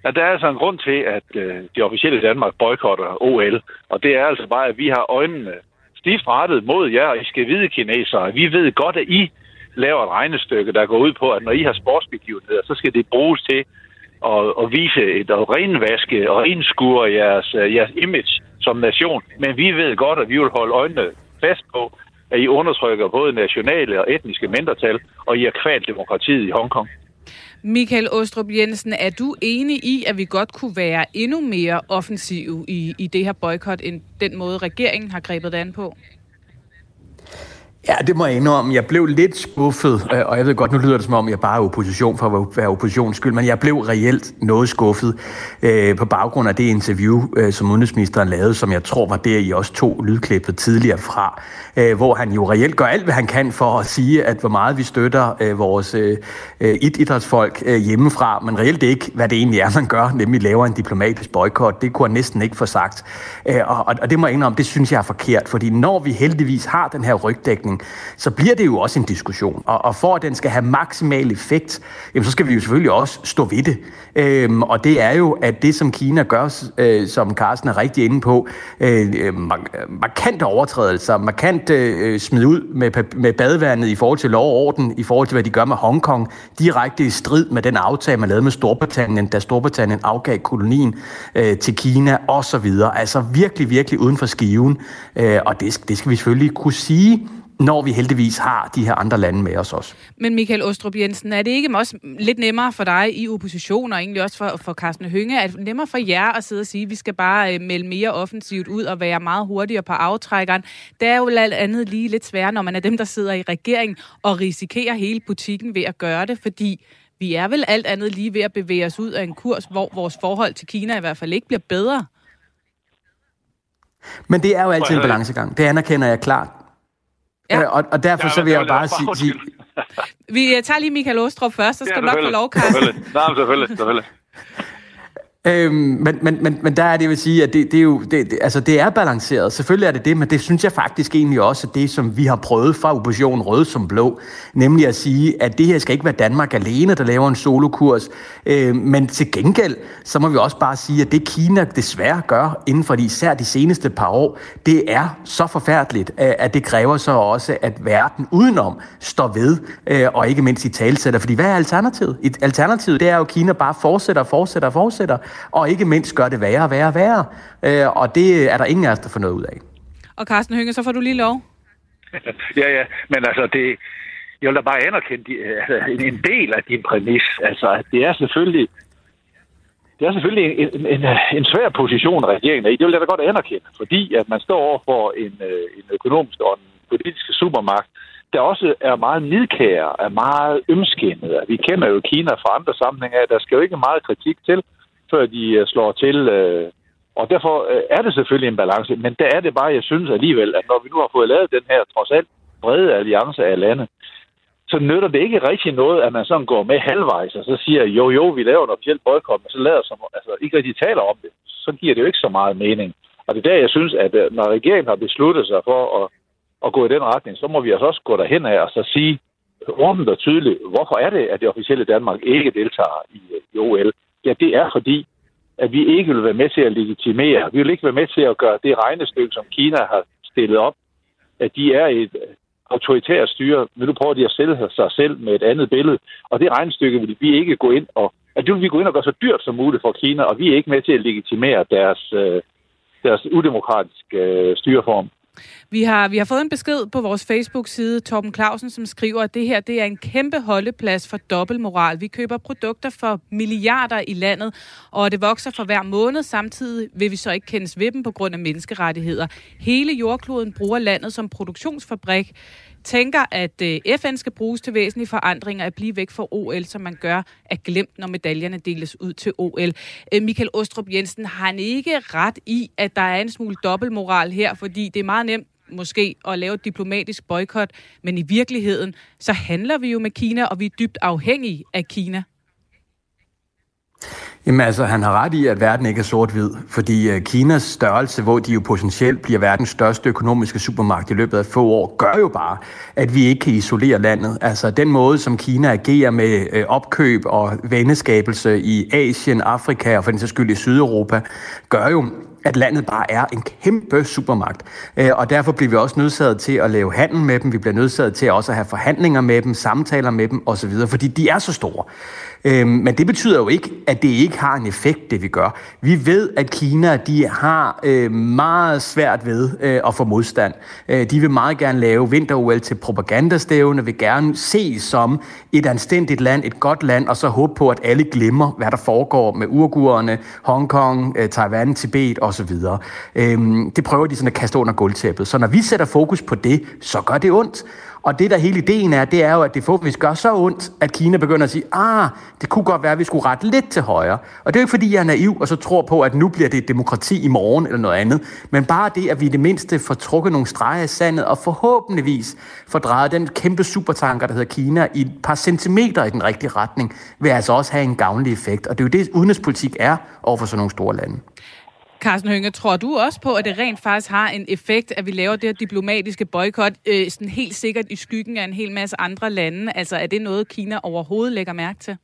at der er altså en grund til, at øh, de officielle Danmark boykotter OL. Og det er altså bare, at vi har øjnene stift rettet mod jer, og I skal vide kinesere. Vi ved godt, at I laver et regnestykke, der går ud på, at når I har sportsbegivenheder, så skal det bruges til at, at vise et at renvaske og renskure jeres, øh, jeres image som nation. Men vi ved godt, at vi vil holde øjnene fast på, at I undertrykker både nationale og etniske mindretal, og I har kvalt demokratiet i Hongkong. Michael Ostrup Jensen, er du enig i, at vi godt kunne være endnu mere offensive i, i det her boykot, end den måde, regeringen har grebet det an på? Ja, det må jeg indrømme. Jeg blev lidt skuffet, øh, og jeg ved godt, nu lyder det som om, jeg bare er opposition for at være oppositions skyld, men jeg blev reelt noget skuffet øh, på baggrund af det interview, øh, som udenrigsministeren lavede, som jeg tror var der, I også to lydklippet tidligere fra, øh, hvor han jo reelt gør alt, hvad han kan for at sige, at hvor meget vi støtter øh, vores øh, øh idrætsfolk øh, hjemmefra, men reelt ikke, hvad det egentlig er, man gør, nemlig laver en diplomatisk boykot. Det kunne han næsten ikke få sagt. Øh, og, og det må jeg indrømme, det synes jeg er forkert, fordi når vi heldigvis har den her rygdækning, befolkning, så bliver det jo også en diskussion. Og, og for at den skal have maksimal effekt, jamen, så skal vi jo selvfølgelig også stå ved det. Øhm, og det er jo, at det som Kina gør, øh, som Carsten er rigtig inde på, øh, øh, øh markante overtrædelser, markant øh, øh smid ud med, med badevandet i forhold til lov og orden, i forhold til hvad de gør med Hongkong, direkte i strid med den aftale, man lavede med Storbritannien, da Storbritannien afgav kolonien øh, til Kina osv. Altså virkelig, virkelig uden for skiven. Øh, og det, det skal vi selvfølgelig kunne sige, når vi heldigvis har de her andre lande med os også. Men Michael Ostrup Jensen, er det ikke også lidt nemmere for dig i opposition, og egentlig også for, for Carsten Hønge, at det nemmere for jer at sidde og sige, at vi skal bare øh, melde mere offensivt ud og være meget hurtigere på aftrækkeren? Det er jo alt andet lige lidt sværere, når man er dem, der sidder i regering og risikerer hele butikken ved at gøre det, fordi vi er vel alt andet lige ved at bevæge os ud af en kurs, hvor vores forhold til Kina i hvert fald ikke bliver bedre. Men det er jo altid en balancegang. Det anerkender jeg klart. Ja. Øh, og, og derfor ja, så vil jeg bare sige... sige vi øh, tager lige Michael Ostrup først, så skal ja, du nok få lov, Carsten. Selvfølgelig. Nej, selvfølgelig, selvfølgelig. Øhm, men, men, men, men der er det, jeg vil sige, at det, det er jo, det, det, altså det er balanceret. Selvfølgelig er det det, men det synes jeg faktisk egentlig også det, som vi har prøvet fra oppositionen rød som blå. Nemlig at sige, at det her skal ikke være Danmark alene, der laver en solokurs. Øhm, men til gengæld, så må vi også bare sige, at det Kina desværre gør inden for de, især de seneste par år, det er så forfærdeligt, øh, at det kræver så også, at verden udenom står ved, øh, og ikke mindst i talsætter. Fordi hvad er alternativet? Et alternativet, det er jo, at Kina bare fortsætter, fortsætter, fortsætter og ikke mindst gør det værre og værre og værre. Øh, og det er der ingen af os, der får noget ud af. Og Carsten Hønge, så får du lige lov. ja, ja, men altså det, jeg vil da bare anerkende de, altså, en del af din præmis. Altså, det er selvfølgelig det er selvfølgelig en, en, en svær position, regeringen er i. Det vil jeg da godt anerkende, fordi at man står over for en, øh, en økonomisk og en politisk supermagt, der også er meget nidkære, er meget ømskindede. Vi kender jo Kina fra andre sammenhænge af, der skal jo ikke meget kritik til før de øh, slår til. Øh. Og derfor øh, er det selvfølgelig en balance. Men der er det bare, jeg synes alligevel, at når vi nu har fået lavet den her trods alt brede alliance af lande, så nytter det ikke rigtig noget, at man sådan går med halvvejs, og så siger, jo jo, vi laver en officiel boykot, men så lader som, altså ikke rigtig taler om det. Så giver det jo ikke så meget mening. Og det er der, jeg synes, at når regeringen har besluttet sig for at, at gå i den retning, så må vi altså også gå derhen af og så sige åbent og tydeligt, hvorfor er det, at det officielle Danmark ikke deltager i, i OL? Ja, det er fordi, at vi ikke vil være med til at legitimere. Vi vil ikke være med til at gøre det regnestykke, som Kina har stillet op, at de er et autoritært styre, men nu prøver de at sælge sig selv med et andet billede. Og det regnestykke vil vi ikke gå ind og at det vil vi gå ind og gøre så dyrt som muligt for Kina, og vi er ikke med til at legitimere deres, øh, deres udemokratiske øh, styreform. Vi har, vi har fået en besked på vores Facebook-side, Torben Clausen, som skriver, at det her det er en kæmpe holdeplads for dobbeltmoral. Vi køber produkter for milliarder i landet, og det vokser for hver måned. Samtidig vil vi så ikke kendes ved dem på grund af menneskerettigheder. Hele jordkloden bruger landet som produktionsfabrik tænker, at øh, FN skal bruges til væsentlige forandringer at blive væk fra OL, som man gør at glemt, når medaljerne deles ud til OL. Øh, Michael Ostrup Jensen, har han ikke ret i, at der er en smule dobbeltmoral her, fordi det er meget nemt måske at lave et diplomatisk boykot, men i virkeligheden, så handler vi jo med Kina, og vi er dybt afhængige af Kina. Jamen altså, han har ret i, at verden ikke er sort-hvid, fordi øh, Kinas størrelse, hvor de jo potentielt bliver verdens største økonomiske supermagt i løbet af få år, gør jo bare, at vi ikke kan isolere landet. Altså, den måde, som Kina agerer med øh, opkøb og venneskabelse i Asien, Afrika og for den sags skyld i Sydeuropa, gør jo, at landet bare er en kæmpe supermagt. Øh, og derfor bliver vi også nødsaget til at lave handel med dem. Vi bliver nødsaget til også at have forhandlinger med dem, samtaler med dem osv., fordi de er så store. Øhm, men det betyder jo ikke, at det ikke har en effekt, det vi gør. Vi ved, at Kina de har øh, meget svært ved øh, at få modstand. Øh, de vil meget gerne lave vinter-OL til propagandastævne, vil gerne se som et anstændigt land, et godt land, og så håbe på, at alle glemmer, hvad der foregår med urgurerne, Hongkong, øh, Taiwan, Tibet osv. Øhm, det prøver de sådan at kaste under gulvtæppet. Så når vi sætter fokus på det, så gør det ondt. Og det, der hele ideen er, det er jo, at det forhåbentlig gør så ondt, at Kina begynder at sige, ah, det kunne godt være, at vi skulle rette lidt til højre. Og det er jo ikke, fordi jeg er naiv og så tror på, at nu bliver det demokrati i morgen eller noget andet. Men bare det, at vi i det mindste får trukket nogle streger i sandet og forhåbentligvis får drejet den kæmpe supertanker, der hedder Kina, i et par centimeter i den rigtige retning, vil altså også have en gavnlig effekt. Og det er jo det, udenrigspolitik er over for sådan nogle store lande. Carsten Hønge, tror du også på, at det rent faktisk har en effekt, at vi laver det her diplomatiske boykot, øh, sådan helt sikkert i skyggen af en hel masse andre lande? Altså, er det noget, Kina overhovedet lægger mærke til?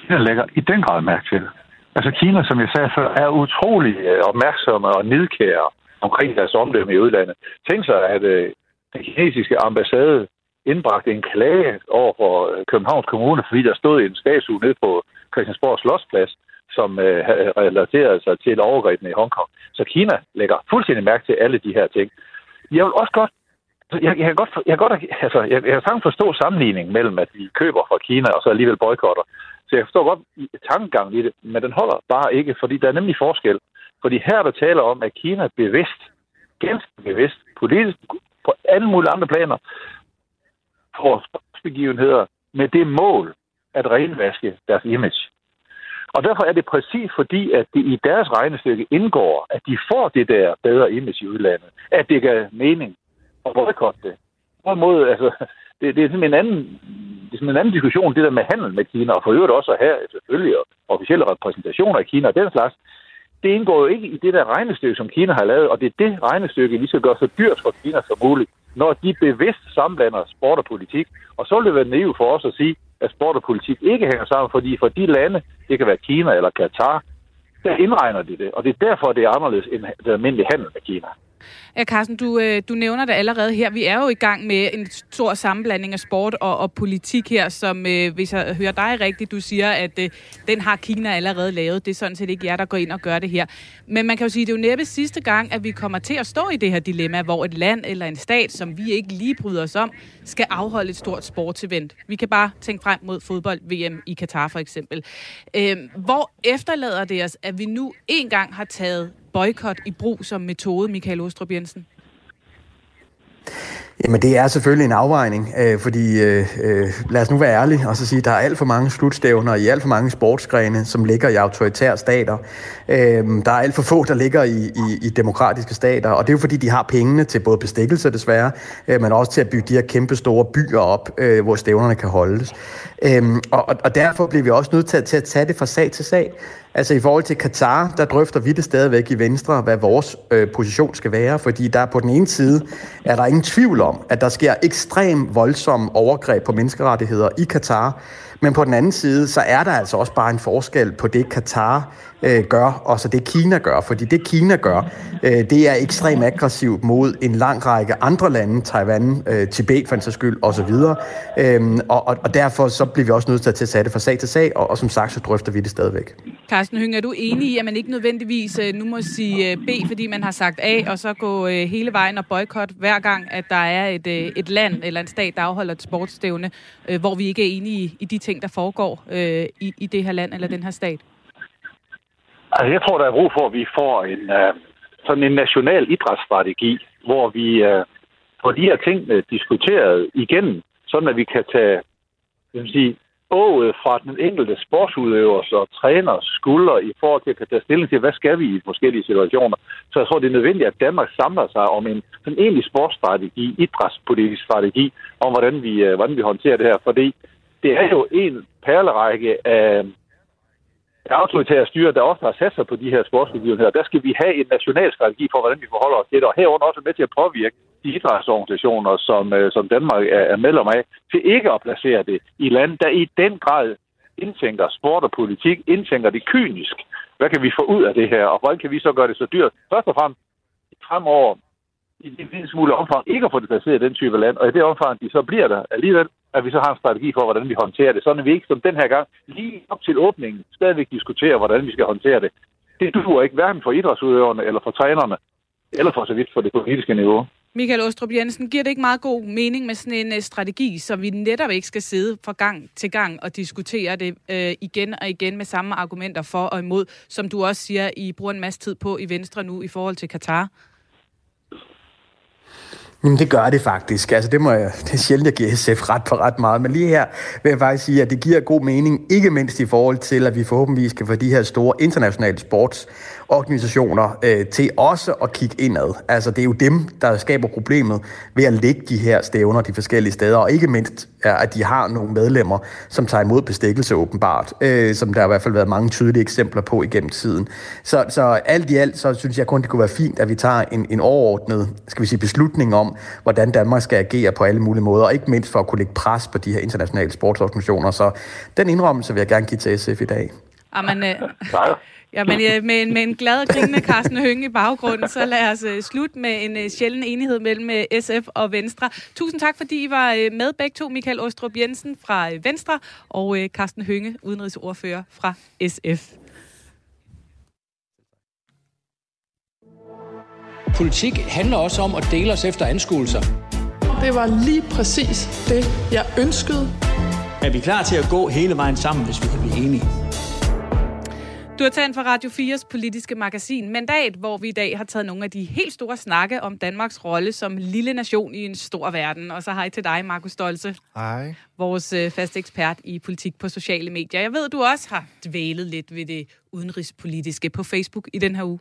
Kina lægger i den grad mærke til Altså, Kina, som jeg sagde før, er utrolig øh, opmærksomme og nidkære omkring deres omdømme i udlandet. Tænk sig, at øh, den kinesiske ambassade indbragte en klage over for øh, Københavns Kommune, fordi der stod en statue nede på Christiansborg Slottsplads, som øh, relaterer sig til overgrebene i Hongkong. Så Kina lægger fuldstændig mærke til alle de her ting. Jeg vil også godt jeg, jeg, kan godt, jeg, kan godt, altså, jeg, jeg kan sagtens forstå sammenligning mellem, at vi køber fra Kina og så alligevel boykotter. Så jeg forstår godt tankegangen i det, men den holder bare ikke, fordi der er nemlig forskel. Fordi her der taler om, at Kina bevidst, ganske bevidst, politisk, på alle mulige andre planer, får begivenheder med det mål at renvaske deres image. Og derfor er det præcis fordi, at det i deres regnestykke indgår, at de får det der bedre image i udlandet, at det gør mening at boykotte det. På en måde, altså, det, det er en anden, det er sådan en anden diskussion, det der med handel med Kina, og for øvrigt også her selvfølgelig officielle repræsentationer af Kina og den slags, det indgår jo ikke i det der regnestykke, som Kina har lavet, og det er det regnestykke, vi skal gøre så dyrt for Kina som muligt, når de bevidst sammenblander sport og politik. Og så vil det være naiv for os at sige, at sport og politik ikke hænger sammen, fordi for de lande, det kan være Kina eller Katar, der indregner de det, og det er derfor, det er anderledes end den almindelige handel med Kina. Ja, Carsten, du, øh, du nævner det allerede her. Vi er jo i gang med en stor sammenblanding af sport og, og politik her, som, øh, hvis jeg hører dig rigtigt, du siger, at den har Kina allerede lavet. Det er sådan set ikke jer, der går ind og gør det her. Men man kan jo sige, at det er jo næppe sidste gang, at vi kommer til at stå i det her dilemma, hvor et land eller en stat, som vi ikke lige bryder os om, skal afholde et stort sportsevent. Vi kan bare tænke frem mod fodbold-VM i Katar for eksempel. Øh, hvor efterlader det os, at vi nu engang har taget boykot i brug som metode, Michael Ostrup Jensen? Jamen det er selvfølgelig en afvejning, øh, fordi øh, øh, lad os nu være ærlige og så sige, at der er alt for mange slutstævner i alt for mange sportsgrene, som ligger i autoritære stater. Øh, der er alt for få, der ligger i, i, i demokratiske stater, og det er jo fordi, de har pengene til både bestikkelse desværre, øh, men også til at bygge de her kæmpe store byer op, øh, hvor stævnerne kan holdes. Øh, og, og derfor bliver vi også nødt til at, til at tage det fra sag til sag. Altså i forhold til Katar, der drøfter vi det stadigvæk i Venstre, hvad vores øh, position skal være, fordi der på den ene side er der ingen tvivl om, at der sker ekstrem voldsomme overgreb på menneskerettigheder i Katar, men på den anden side, så er der altså også bare en forskel på det, Katar øh, gør, og så det Kina gør. Fordi det Kina gør, øh, det er ekstremt aggressivt mod en lang række andre lande, Taiwan, øh, Tibet for en sags skyld osv. Øhm, og, og, og derfor så bliver vi også nødt til at tage det fra sag til sag, og, og som sagt, så drøfter vi det stadigvæk. Carsten Høng, er du enig i, at man ikke nødvendigvis øh, nu må sige øh, B, fordi man har sagt A, og så gå øh, hele vejen og boykot hver gang, at der er et, et land eller en stat, der afholder et sportsstævne, hvor vi ikke er enige i de ting, der foregår øh, i, i det her land eller den her stat? Altså, jeg tror, der er brug for, at vi får en, øh, sådan en national idrætsstrategi, hvor vi øh, får de her ting øh, diskuteret igen, sådan at vi kan tage vil sige, ået fra den enkelte sportsudøvers og træner skulder i forhold til at kan tage stilling til, hvad skal vi i forskellige situationer. Så jeg tror, det er nødvendigt, at Danmark samler sig om en sådan egentlig sportsstrategi, idrætspolitisk strategi, om hvordan vi, øh, hvordan vi håndterer det her. Fordi det er jo en perlerække af autoritære styre, der ofte har sat sig på de her sportsbegivenheder, der skal vi have en national strategi for, hvordan vi forholder os til det, og herunder også med til at påvirke de idrætsorganisationer, som, øh, som Danmark er, medlem af, til ikke at placere det i lande, der i den grad indtænker sport og politik, indtænker det kynisk. Hvad kan vi få ud af det her, og hvordan kan vi så gøre det så dyrt? Først og fremmest fremover i en lille smule omfang ikke at få det placeret i den type land, og i det omfang, de så bliver der alligevel, at vi så har en strategi for, hvordan vi håndterer det. Sådan at vi ikke som den her gang lige op til åbningen stadigvæk diskuterer, hvordan vi skal håndtere det. Det duer ikke hverken for idrætsudøverne eller for trænerne, eller for så vidt for det politiske niveau. Michael Ostrup Jensen, giver det ikke meget god mening med sådan en øh, strategi, så vi netop ikke skal sidde fra gang til gang og diskutere det øh, igen og igen med samme argumenter for og imod, som du også siger, I bruger en masse tid på i Venstre nu i forhold til Katar? Jamen det gør det faktisk. Altså det, må jeg, det er sjældent, jeg giver SF ret på ret meget. Men lige her vil jeg faktisk sige, at det giver god mening, ikke mindst i forhold til, at vi forhåbentlig skal få de her store internationale sports organisationer øh, til også at kigge indad. Altså det er jo dem, der skaber problemet ved at lægge de her stævner de forskellige steder, og ikke mindst, at de har nogle medlemmer, som tager imod bestikkelse åbenbart, øh, som der har i hvert fald været mange tydelige eksempler på igennem tiden. Så, så alt i alt, så synes jeg kun, det kunne være fint, at vi tager en, en overordnet skal vi sige, beslutning om, hvordan Danmark skal agere på alle mulige måder, og ikke mindst for at kunne lægge pres på de her internationale sportsorganisationer. Så den indrømmelse vil jeg gerne give til SF i dag. Amen, øh, ja, men øh, med, en, med en glad og grinende Carsten Hønge i baggrunden, så lad os uh, slutte med en uh, sjælden enighed mellem uh, SF og Venstre. Tusind tak, fordi I var uh, med begge to. Michael Ostrup Jensen fra uh, Venstre og uh, Carsten Hønge, udenrigsordfører fra SF. Politik handler også om at dele os efter anskuelser. det var lige præcis det, jeg ønskede. Er vi klar til at gå hele vejen sammen, hvis vi kan blive enige? Du har tændt for Radio 4's politiske magasin Mandat, hvor vi i dag har taget nogle af de helt store snakke om Danmarks rolle som lille nation i en stor verden. Og så hej til dig, Markus Stolze. Hej. Vores øh, faste ekspert i politik på sociale medier. Jeg ved, du også har dvælet lidt ved det udenrigspolitiske på Facebook i den her uge.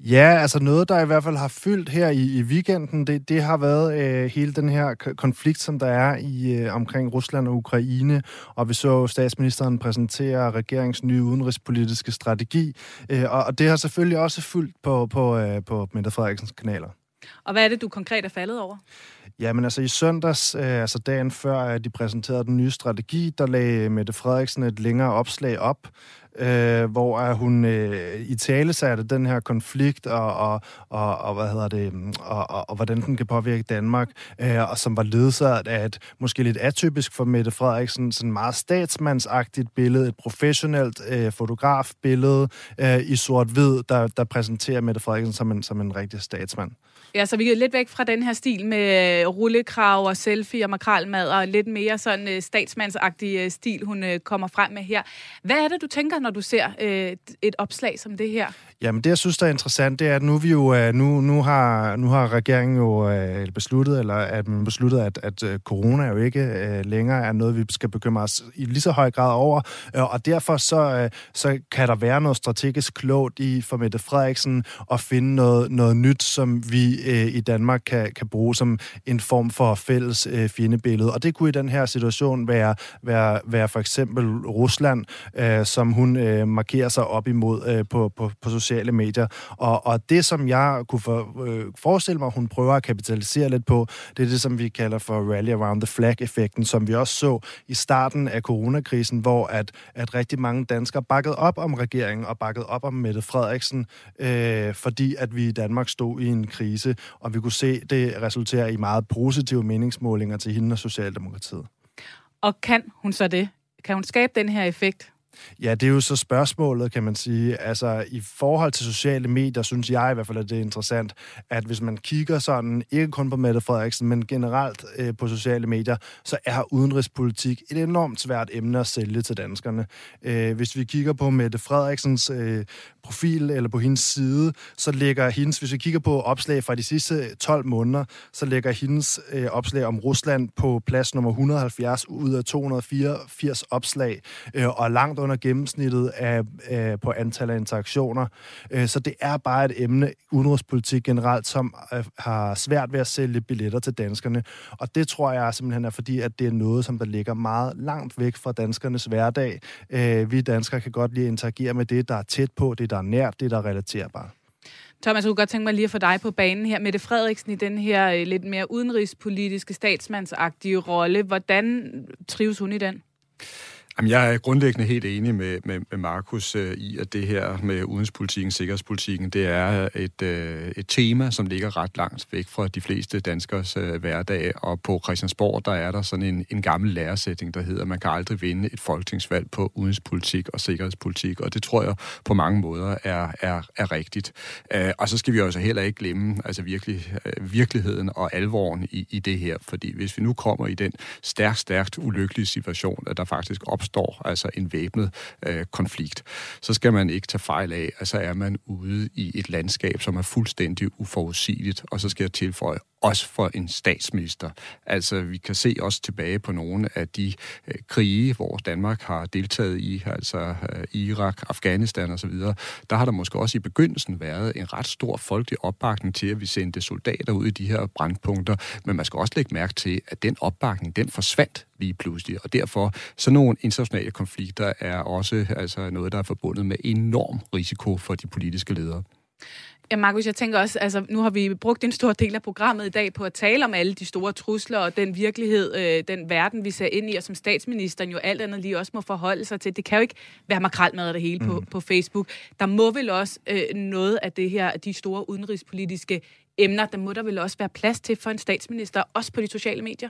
Ja, altså noget, der i hvert fald har fyldt her i, i weekenden, det, det har været øh, hele den her konflikt, som der er i øh, omkring Rusland og Ukraine. Og vi så statsministeren præsentere regeringens nye udenrigspolitiske strategi. Øh, og, og det har selvfølgelig også fyldt på, på, øh, på Mette Frederiksens kanaler. Og hvad er det, du konkret er faldet over? Jamen altså i søndags, øh, altså dagen før at de præsenterede den nye strategi, der lagde Mette Frederiksen et længere opslag op, øh, hvor er hun øh, i tale satte den her konflikt, og, og, og, og hvad hedder det, og, og, og hvordan den kan påvirke Danmark, øh, og som var ledsaget af et måske lidt atypisk for Mette Frederiksen, sådan meget statsmandsagtigt billede, et professionelt øh, fotografbillede øh, i sort-hvid, der, der præsenterer Mette Frederiksen som en, som en rigtig statsmand. Ja, så vi er lidt væk fra den her stil med øh, rullekrav og selfie og makralmad, og lidt mere sådan uh, statsmandsagtig øh, stil, hun kommer frem med her. Hvad er det, du tænker, når du ser et opslag som det her? Jamen, det jeg synes, der er interessant, det er, at nu, vi jo, øh, nu, nu, har, nu har regeringen jo øh, besluttet, eller at man besluttet, at, at øh, corona jo ikke længere er noget, vi skal bekymre os i lige så høj grad over. Og derfor så, så kan der være noget strategisk klogt i for Mette Frederiksen at finde noget, noget nyt, som vi i Danmark kan, kan bruge som en form for fælles fjendebillede. Og det kunne i den her situation være, være, være for eksempel Rusland, som hun markerer sig op imod på, på, på sociale sociale medier. Og, og det, som jeg kunne for, øh, forestille mig, hun prøver at kapitalisere lidt på, det er det, som vi kalder for rally around the flag-effekten, som vi også så i starten af coronakrisen, hvor at, at rigtig mange danskere bakkede op om regeringen og bakkede op om Mette Frederiksen, øh, fordi at vi i Danmark stod i en krise, og vi kunne se, det resulterer i meget positive meningsmålinger til hende og Socialdemokratiet. Og kan hun så det? Kan hun skabe den her effekt? Ja, det er jo så spørgsmålet, kan man sige. Altså, i forhold til sociale medier, synes jeg i hvert fald, at det er interessant, at hvis man kigger sådan, ikke kun på Mette Frederiksen, men generelt øh, på sociale medier, så er udenrigspolitik et enormt svært emne at sælge til danskerne. Øh, hvis vi kigger på Mette Frederiksens øh, profil eller på hendes side, så ligger hendes, hvis vi kigger på opslag fra de sidste 12 måneder, så ligger hendes øh, opslag om Rusland på plads nummer 170 ud af 284 opslag, øh, og langt under gennemsnittet af, af, på antal af interaktioner. Øh, så det er bare et emne, udenrigspolitik generelt, som øh, har svært ved at sælge billetter til danskerne. Og det tror jeg simpelthen er fordi, at det er noget, som der ligger meget langt væk fra danskernes hverdag. Øh, vi danskere kan godt lide at interagere med det, der er tæt på, det, der er nært, det, der er relaterbart. Thomas, jeg kunne godt tænke mig lige at få dig på banen her. Mette Frederiksen i den her lidt mere udenrigspolitiske, statsmandsagtige rolle. Hvordan trives hun i den? Jamen, jeg er grundlæggende helt enig med, med, med Markus øh, i, at det her med udenrigspolitikken, sikkerhedspolitikken, det er et, øh, et tema, som ligger ret langt væk fra de fleste danskers øh, hverdag. Og på Christiansborg, der er der sådan en, en gammel læresætning, der hedder, at man kan aldrig vinde et folketingsvalg på udenrigspolitik og sikkerhedspolitik. Og det tror jeg på mange måder er, er, er rigtigt. Øh, og så skal vi også heller ikke glemme altså virkelig, øh, virkeligheden og alvoren i, i det her. Fordi hvis vi nu kommer i den stærkt, stærkt ulykkelige situation, at der faktisk opstår opstår altså en væbnet øh, konflikt, så skal man ikke tage fejl af, at så er man ude i et landskab, som er fuldstændig uforudsigeligt, og så skal jeg tilføje, også for en statsminister. Altså, vi kan se også tilbage på nogle af de øh, krige, hvor Danmark har deltaget i, altså øh, Irak, Afghanistan osv., der har der måske også i begyndelsen været en ret stor folkelig opbakning til, at vi sendte soldater ud i de her brandpunkter, men man skal også lægge mærke til, at den opbakning, den forsvandt lige pludselig, og derfor så nogle internationale konflikter er også altså noget, der er forbundet med enorm risiko for de politiske ledere. Ja, Markus, jeg tænker også, altså nu har vi brugt en stor del af programmet i dag på at tale om alle de store trusler og den virkelighed, øh, den verden, vi ser ind i, og som statsministeren jo alt andet lige også må forholde sig til. Det kan jo ikke være makralmad af det hele mm. på, på Facebook. Der må vel også øh, noget af det her, de store udenrigspolitiske emner, der må der vel også være plads til for en statsminister, også på de sociale medier?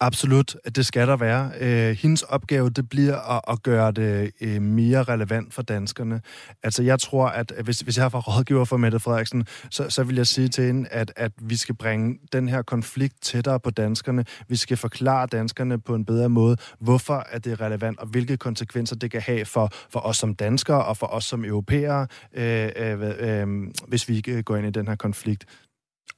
Absolut, det skal der være. Øh, hendes opgave, det bliver at, at gøre det øh, mere relevant for danskerne. Altså, jeg tror, at hvis, hvis jeg har rådgiver for Mette Frederiksen, så, så vil jeg sige til hende, at, at vi skal bringe den her konflikt tættere på danskerne. Vi skal forklare danskerne på en bedre måde, hvorfor er det relevant, og hvilke konsekvenser det kan have for, for os som danskere og for os som europæere, øh, øh, øh, hvis vi går ind i den her konflikt.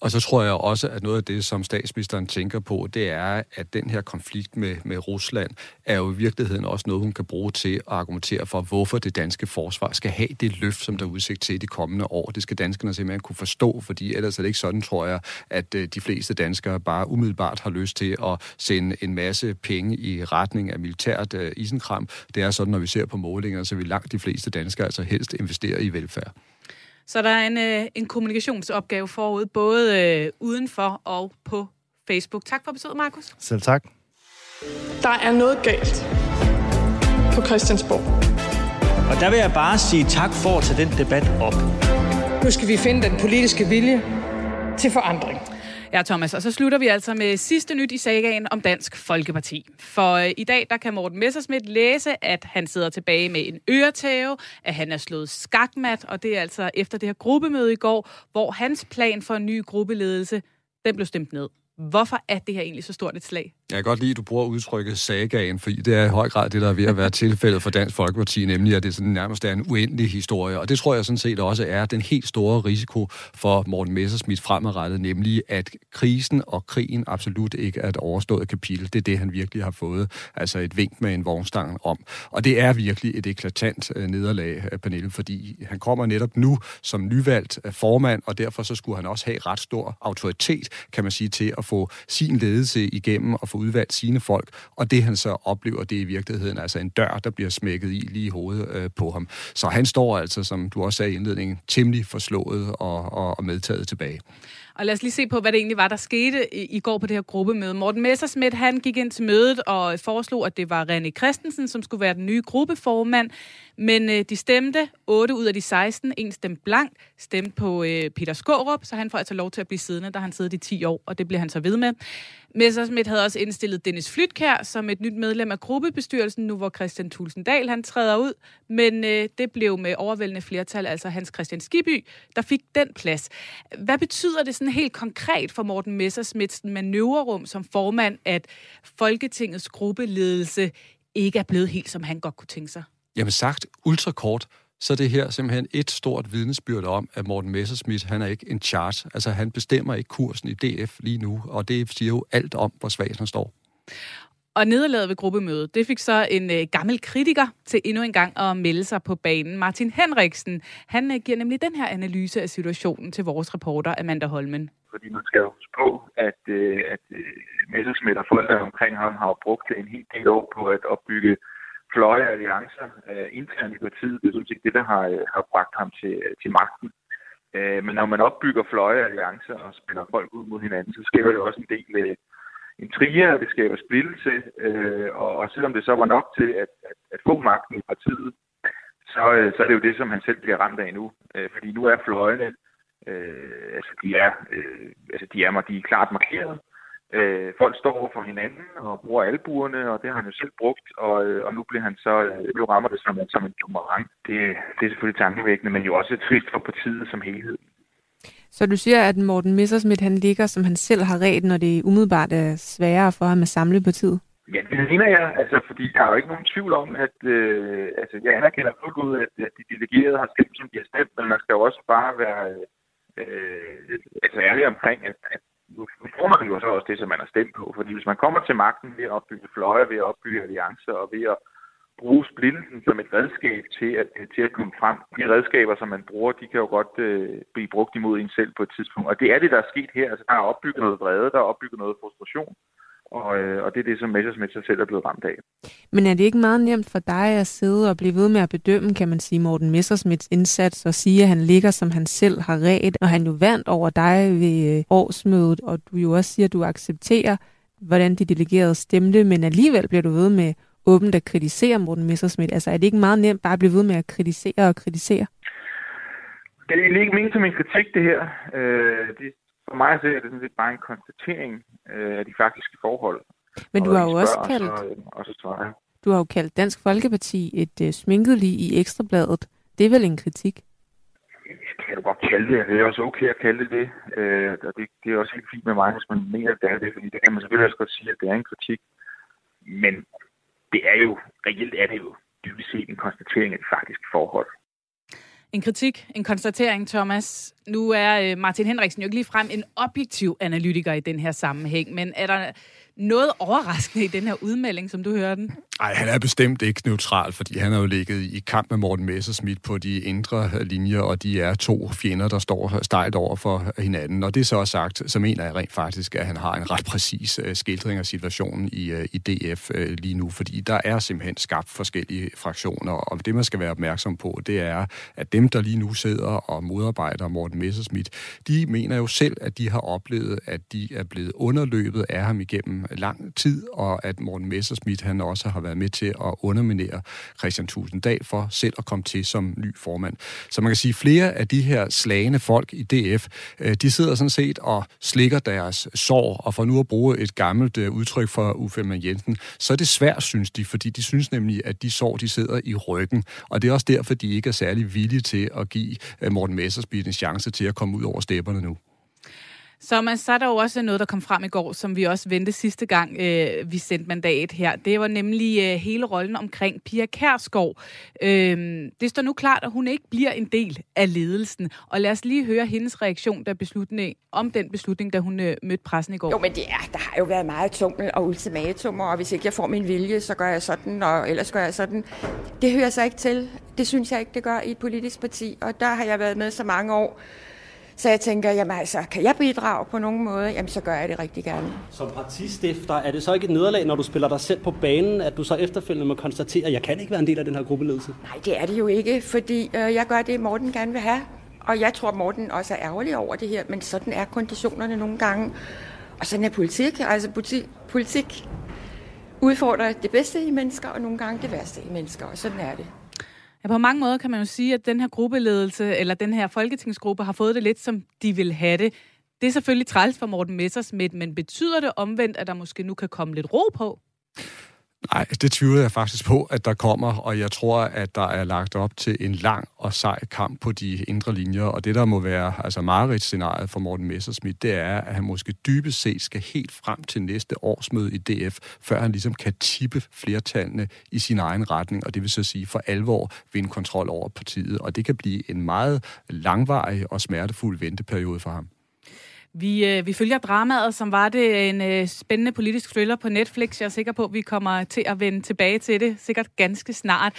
Og så tror jeg også, at noget af det, som statsministeren tænker på, det er, at den her konflikt med, med Rusland er jo i virkeligheden også noget, hun kan bruge til at argumentere for, hvorfor det danske forsvar skal have det løft, som der er udsigt til de kommende år. Det skal danskerne simpelthen kunne forstå, fordi ellers er det ikke sådan, tror jeg, at øh, de fleste danskere bare umiddelbart har lyst til at sende en masse penge i retning af militært øh, isenkram. Det er sådan, når vi ser på målinger, så vil langt de fleste danskere altså helst investere i velfærd. Så der er en, øh, en kommunikationsopgave forud, både øh, udenfor og på Facebook. Tak for besøget, Markus. Selv tak. Der er noget galt på Christiansborg. Og der vil jeg bare sige tak for at tage den debat op. Nu skal vi finde den politiske vilje til forandring. Ja, Thomas, og så slutter vi altså med sidste nyt i sagaen om Dansk Folkeparti. For øh, i dag, der kan Morten Messersmith læse, at han sidder tilbage med en øretæve, at han er slået skakmat, og det er altså efter det her gruppemøde i går, hvor hans plan for en ny gruppeledelse, den blev stemt ned. Hvorfor er det her egentlig så stort et slag? Jeg kan godt lide, at du bruger udtrykket sagaen, fordi det er i høj grad det, der er ved at være tilfældet for Dansk Folkeparti, nemlig at det sådan nærmest er en uendelig historie. Og det tror jeg sådan set også er den helt store risiko for Morten Messersmith fremadrettet, nemlig at krisen og krigen absolut ikke er et overstået kapitel. Det er det, han virkelig har fået, altså et vink med en vognstang om. Og det er virkelig et eklatant øh, nederlag, øh, Pernille, fordi han kommer netop nu som nyvalgt øh, formand, og derfor så skulle han også have ret stor autoritet, kan man sige, til at få sin ledelse igennem og få udvalgt sine folk, og det han så oplever, det er i virkeligheden altså en dør, der bliver smækket i lige i hovedet øh, på ham. Så han står altså, som du også sagde i indledningen, temmelig forslået og, og, og medtaget tilbage. Og lad os lige se på, hvad det egentlig var, der skete i, i går på det her gruppemøde. Morten Messersmith, han gik ind til mødet og foreslog, at det var René Christensen, som skulle være den nye gruppeformand. Men øh, de stemte, 8 ud af de 16, en stemte blankt, stemte på øh, Peter Skårup, så han får altså lov til at blive siddende, da han sidder i 10 år, og det bliver han så ved med. Messersmith havde også indstillet Dennis Flytkær som et nyt medlem af gruppebestyrelsen, nu hvor Christian Tulsendal han træder ud, men øh, det blev med overvældende flertal, altså Hans Christian Skiby, der fik den plads. Hvad betyder det sådan helt konkret for Morten Messersmiths manøvrerum som formand, at Folketingets gruppeledelse ikke er blevet helt, som han godt kunne tænke sig? Jamen sagt ultrakort, så er det her simpelthen et stort vidnesbyrd om, at Morten Messerschmidt, han er ikke en chart. Altså, han bestemmer ikke kursen i DF lige nu, og det siger jo alt om, hvor svagt han står. Og nederlaget ved gruppemødet, det fik så en øh, gammel kritiker til endnu en gang at melde sig på banen. Martin Henriksen, han øh, giver nemlig den her analyse af situationen til vores reporter Amanda Holmen. Fordi man skal huske på, at, øh, at øh, Messerschmidt og folk omkring ham har brugt en hel del år på at opbygge fløje alliancer øh, internt i partiet. Det er sådan set det, der har, øh, har bragt ham til, øh, til magten. Øh, men når man opbygger fløje alliancer og spiller folk ud mod hinanden, så skaber det også en del øh, intriger, det skaber splittelse, øh, og, og selvom det så var nok til at, at, at få magten i partiet, så, øh, så er det jo det, som han selv bliver ramt af nu. Øh, fordi nu er fløjene, øh, altså de er, øh, altså de er, de er klart markeret, øh, folk står over for hinanden og bruger albuerne, og det har han jo selv brugt, og, øh, og nu bliver han så, øh, nu rammer det som, som en boomerang. Det, det er selvfølgelig tankevækkende, men jo også trist for partiet som helhed. Så du siger, at Morten Messersmith, han ligger, som han selv har ret, når det umiddelbart er sværere for ham at samle partiet? Ja, det mener jeg, altså, fordi der er jo ikke nogen tvivl om, at øh, altså, jeg anerkender fuldt ud, at, at de delegerede har stemt, som de har stemt, men man skal jo også bare være øh, altså ærlig omkring, at, at nu får man jo så også det, som man har stemt på. Fordi hvis man kommer til magten ved at opbygge fløje, ved at opbygge alliancer og ved at bruge splittelsen som et redskab til at, til at komme frem. De redskaber, som man bruger, de kan jo godt øh, blive brugt imod en selv på et tidspunkt. Og det er det, der er sket her. Altså, der er opbygget noget vrede, der er opbygget noget frustration. Og, øh, og det er det, som Messersmith sig selv er blevet ramt af. Men er det ikke meget nemt for dig at sidde og blive ved med at bedømme, kan man sige, Morten Messersmiths indsats og sige, at han ligger, som han selv har ret, og han jo vandt over dig ved øh, årsmødet, og du jo også siger, at du accepterer, hvordan de delegerede stemte, men alligevel bliver du ved med åbent at kritisere Morten Messersmith. Altså er det ikke meget nemt bare at blive ved med at kritisere og kritisere? Det er ikke ment som en kritik, det her. Øh, det, for mig så er det sådan set bare en konstatering øh, af de faktiske forhold. Men du Og har jo også kaldt, Så, øh, og så svarer du har jo kaldt Dansk Folkeparti et øh, sminket lige i Ekstrabladet. Det er vel en kritik? Det kan du godt kalde det. Det er også okay at kalde det det. Øh, og det, det er også helt fint med mig, hvis man mener, at det er det. Fordi det kan man selvfølgelig også godt sige, at det er en kritik. Men det er jo, reelt er det jo dybest set en konstatering af de faktiske forhold. En kritik, en konstatering, Thomas. Nu er øh, Martin Henriksen jo ikke ligefrem en objektiv analytiker i den her sammenhæng, men er der noget overraskende i den her udmelding, som du hører den? Nej, han er bestemt ikke neutral, fordi han har jo ligget i kamp med Morten Messerschmidt på de indre linjer, og de er to fjender, der står stejlt over for hinanden. Og det er så sagt, så mener jeg rent faktisk, at han har en ret præcis øh, skildring af situationen i, øh, i DF øh, lige nu, fordi der er simpelthen skabt forskellige fraktioner, og det man skal være opmærksom på, det er, at dem, der lige nu sidder og modarbejder Morten Messerschmidt, de mener jo selv, at de har oplevet, at de er blevet underløbet af ham igennem lang tid, og at Morten Messerschmidt, han også har været med til at underminere Christian Tusinddal for selv at komme til som ny formand. Så man kan sige, at flere af de her slagende folk i DF, øh, de sidder sådan set og slikker deres sår, og for nu at bruge et gammelt øh, udtryk for Uffe Ellemann Jensen, så er det svært, synes de, fordi de synes nemlig, at de sår, de sidder i ryggen, og det er også derfor, de ikke er særlig villige til at give øh, Morten Messersmith en chance til at komme ud over stepperne nu. Så, man, så er der jo også noget, der kom frem i går, som vi også vendte sidste gang, øh, vi sendte mandat her. Det var nemlig øh, hele rollen omkring Pia Kærsgaard. Øh, det står nu klart, at hun ikke bliver en del af ledelsen. Og lad os lige høre hendes reaktion der beslutning, om den beslutning, da hun øh, mødte pressen i går. Jo, men det er, der har jo været meget tummel og ultimatumer, og hvis ikke jeg får min vilje, så gør jeg sådan, og ellers gør jeg sådan. Det hører sig ikke til. Det synes jeg ikke, det gør i et politisk parti, og der har jeg været med så mange år. Så jeg tænker, jamen altså, kan jeg bidrage på nogen måde, jamen så gør jeg det rigtig gerne. Som partistifter, er det så ikke et nederlag, når du spiller dig selv på banen, at du så efterfølgende må konstatere, at jeg kan ikke være en del af den her gruppeledelse? Nej, det er det jo ikke, fordi øh, jeg gør det, Morten gerne vil have. Og jeg tror, Morten også er ærgerlig over det her, men sådan er konditionerne nogle gange. Og sådan er politik. Altså politi- politik udfordrer det bedste i mennesker, og nogle gange det værste i mennesker, og sådan er det. Ja, på mange måder kan man jo sige, at den her gruppeledelse, eller den her folketingsgruppe, har fået det lidt, som de vil have det. Det er selvfølgelig træls for Morten Messersmith, men betyder det omvendt, at der måske nu kan komme lidt ro på? Nej, det tvivler jeg faktisk på, at der kommer, og jeg tror, at der er lagt op til en lang og sej kamp på de indre linjer, og det, der må være altså Marit-scenariet for Morten Messersmith, det er, at han måske dybest set skal helt frem til næste årsmøde i DF, før han ligesom kan tippe flertallene i sin egen retning, og det vil så sige for alvor vinde kontrol over partiet, og det kan blive en meget langvarig og smertefuld venteperiode for ham. Vi, øh, vi følger dramaet, som var det en øh, spændende politisk thriller på Netflix. Jeg er sikker på, at vi kommer til at vende tilbage til det, sikkert ganske snart.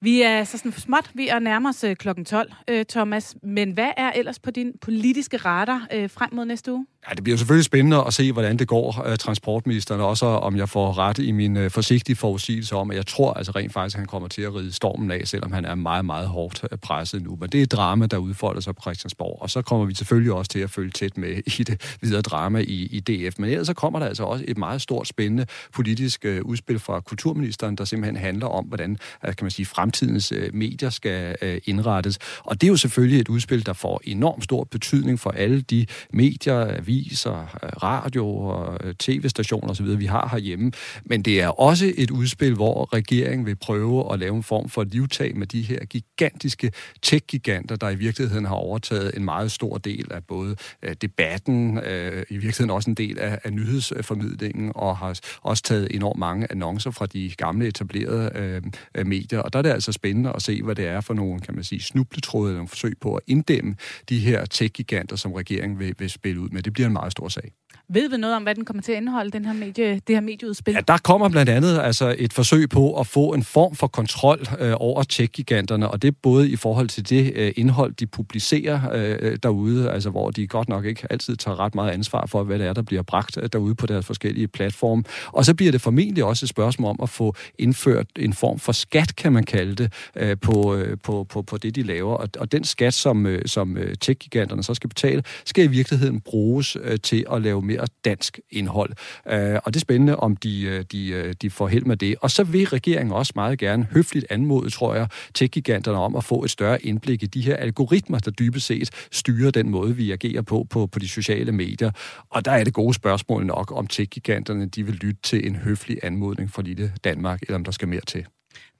Vi er så sådan småt ved at nærme os øh, klokken 12, øh, Thomas. Men hvad er ellers på din politiske radar øh, frem mod næste uge? Ja, det bliver selvfølgelig spændende at se, hvordan det går transportministeren, også om jeg får ret i min forsigtige forudsigelse om, at jeg tror altså rent faktisk, at han kommer til at ride stormen af, selvom han er meget, meget hårdt presset nu. Men det er et drama, der udfolder sig på Christiansborg, og så kommer vi selvfølgelig også til at følge tæt med i det videre drama i, i DF. Men ellers så kommer der altså også et meget stort, spændende politisk udspil fra kulturministeren, der simpelthen handler om, hvordan kan man sige, fremtidens øh, medier skal øh, indrettes. Og det er jo selvfølgelig et udspil, der får enormt stor betydning for alle de medier, aviser, øh, radio og tv-stationer osv., vi har herhjemme. Men det er også et udspil, hvor regeringen vil prøve at lave en form for livtag med de her gigantiske tech-giganter, der i virkeligheden har overtaget en meget stor del af både debatten, i virkeligheden også en del af, af nyhedsformidlingen, og har også taget enormt mange annoncer fra de gamle etablerede øh, medier. Og der er det altså spændende at se, hvad det er for nogle, kan man sige, snubletråde eller nogle forsøg på at inddæmme de her tech-giganter, som regeringen vil, vil spille ud med. Det bliver en meget stor sag. Ved vi noget om, hvad den kommer til at indeholde, den her medie, det her medieudspil? Ja, der kommer blandt andet altså et forsøg på at få en form for kontrol øh, over tech-giganterne, og det både i forhold til det øh, indhold, de publicerer øh, derude, altså hvor de godt nok ikke altid tager ret meget ansvar for, hvad det er, der bliver bragt derude på deres forskellige platforme. Og så bliver det formentlig også et spørgsmål om at få indført en form for skat, kan man kalde kalde øh, på, øh, på, på, på det, de laver. Og, og den skat, som, øh, som øh, tech-giganterne så skal betale, skal i virkeligheden bruges øh, til at lave mere dansk indhold. Øh, og det er spændende, om de, øh, de, øh, de får held med det. Og så vil regeringen også meget gerne høfligt anmode, tror jeg, tech-giganterne om at få et større indblik i de her algoritmer, der dybest set styrer den måde, vi agerer på på, på de sociale medier. Og der er det gode spørgsmål nok, om tech-giganterne de vil lytte til en høflig anmodning fra lille Danmark, eller om der skal mere til.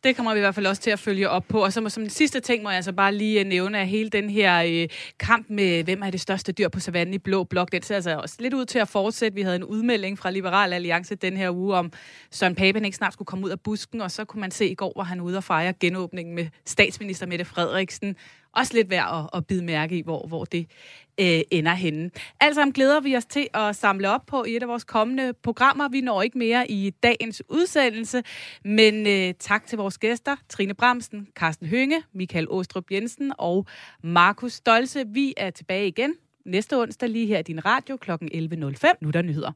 Det kommer vi i hvert fald også til at følge op på. Og så som den sidste ting må jeg altså bare lige øh, nævne, at hele den her øh, kamp med, hvem er det største dyr på savannen i Blå Blok, den ser altså også lidt ud til at fortsætte. Vi havde en udmelding fra Liberal Alliance den her uge om, Søren Papen ikke snart skulle komme ud af busken, og så kunne man se i går, hvor han ude og fejre genåbningen med statsminister Mette Frederiksen også lidt værd at, at bide mærke i, hvor, hvor det øh, ender henne. Alt sammen glæder vi os til at samle op på i et af vores kommende programmer. Vi når ikke mere i dagens udsendelse, men øh, tak til vores gæster, Trine Bramsen, Carsten Hønge, Michael Åstrup Jensen og Markus Stolse. Vi er tilbage igen næste onsdag lige her i din radio kl. 11.05. Nu er der nyheder.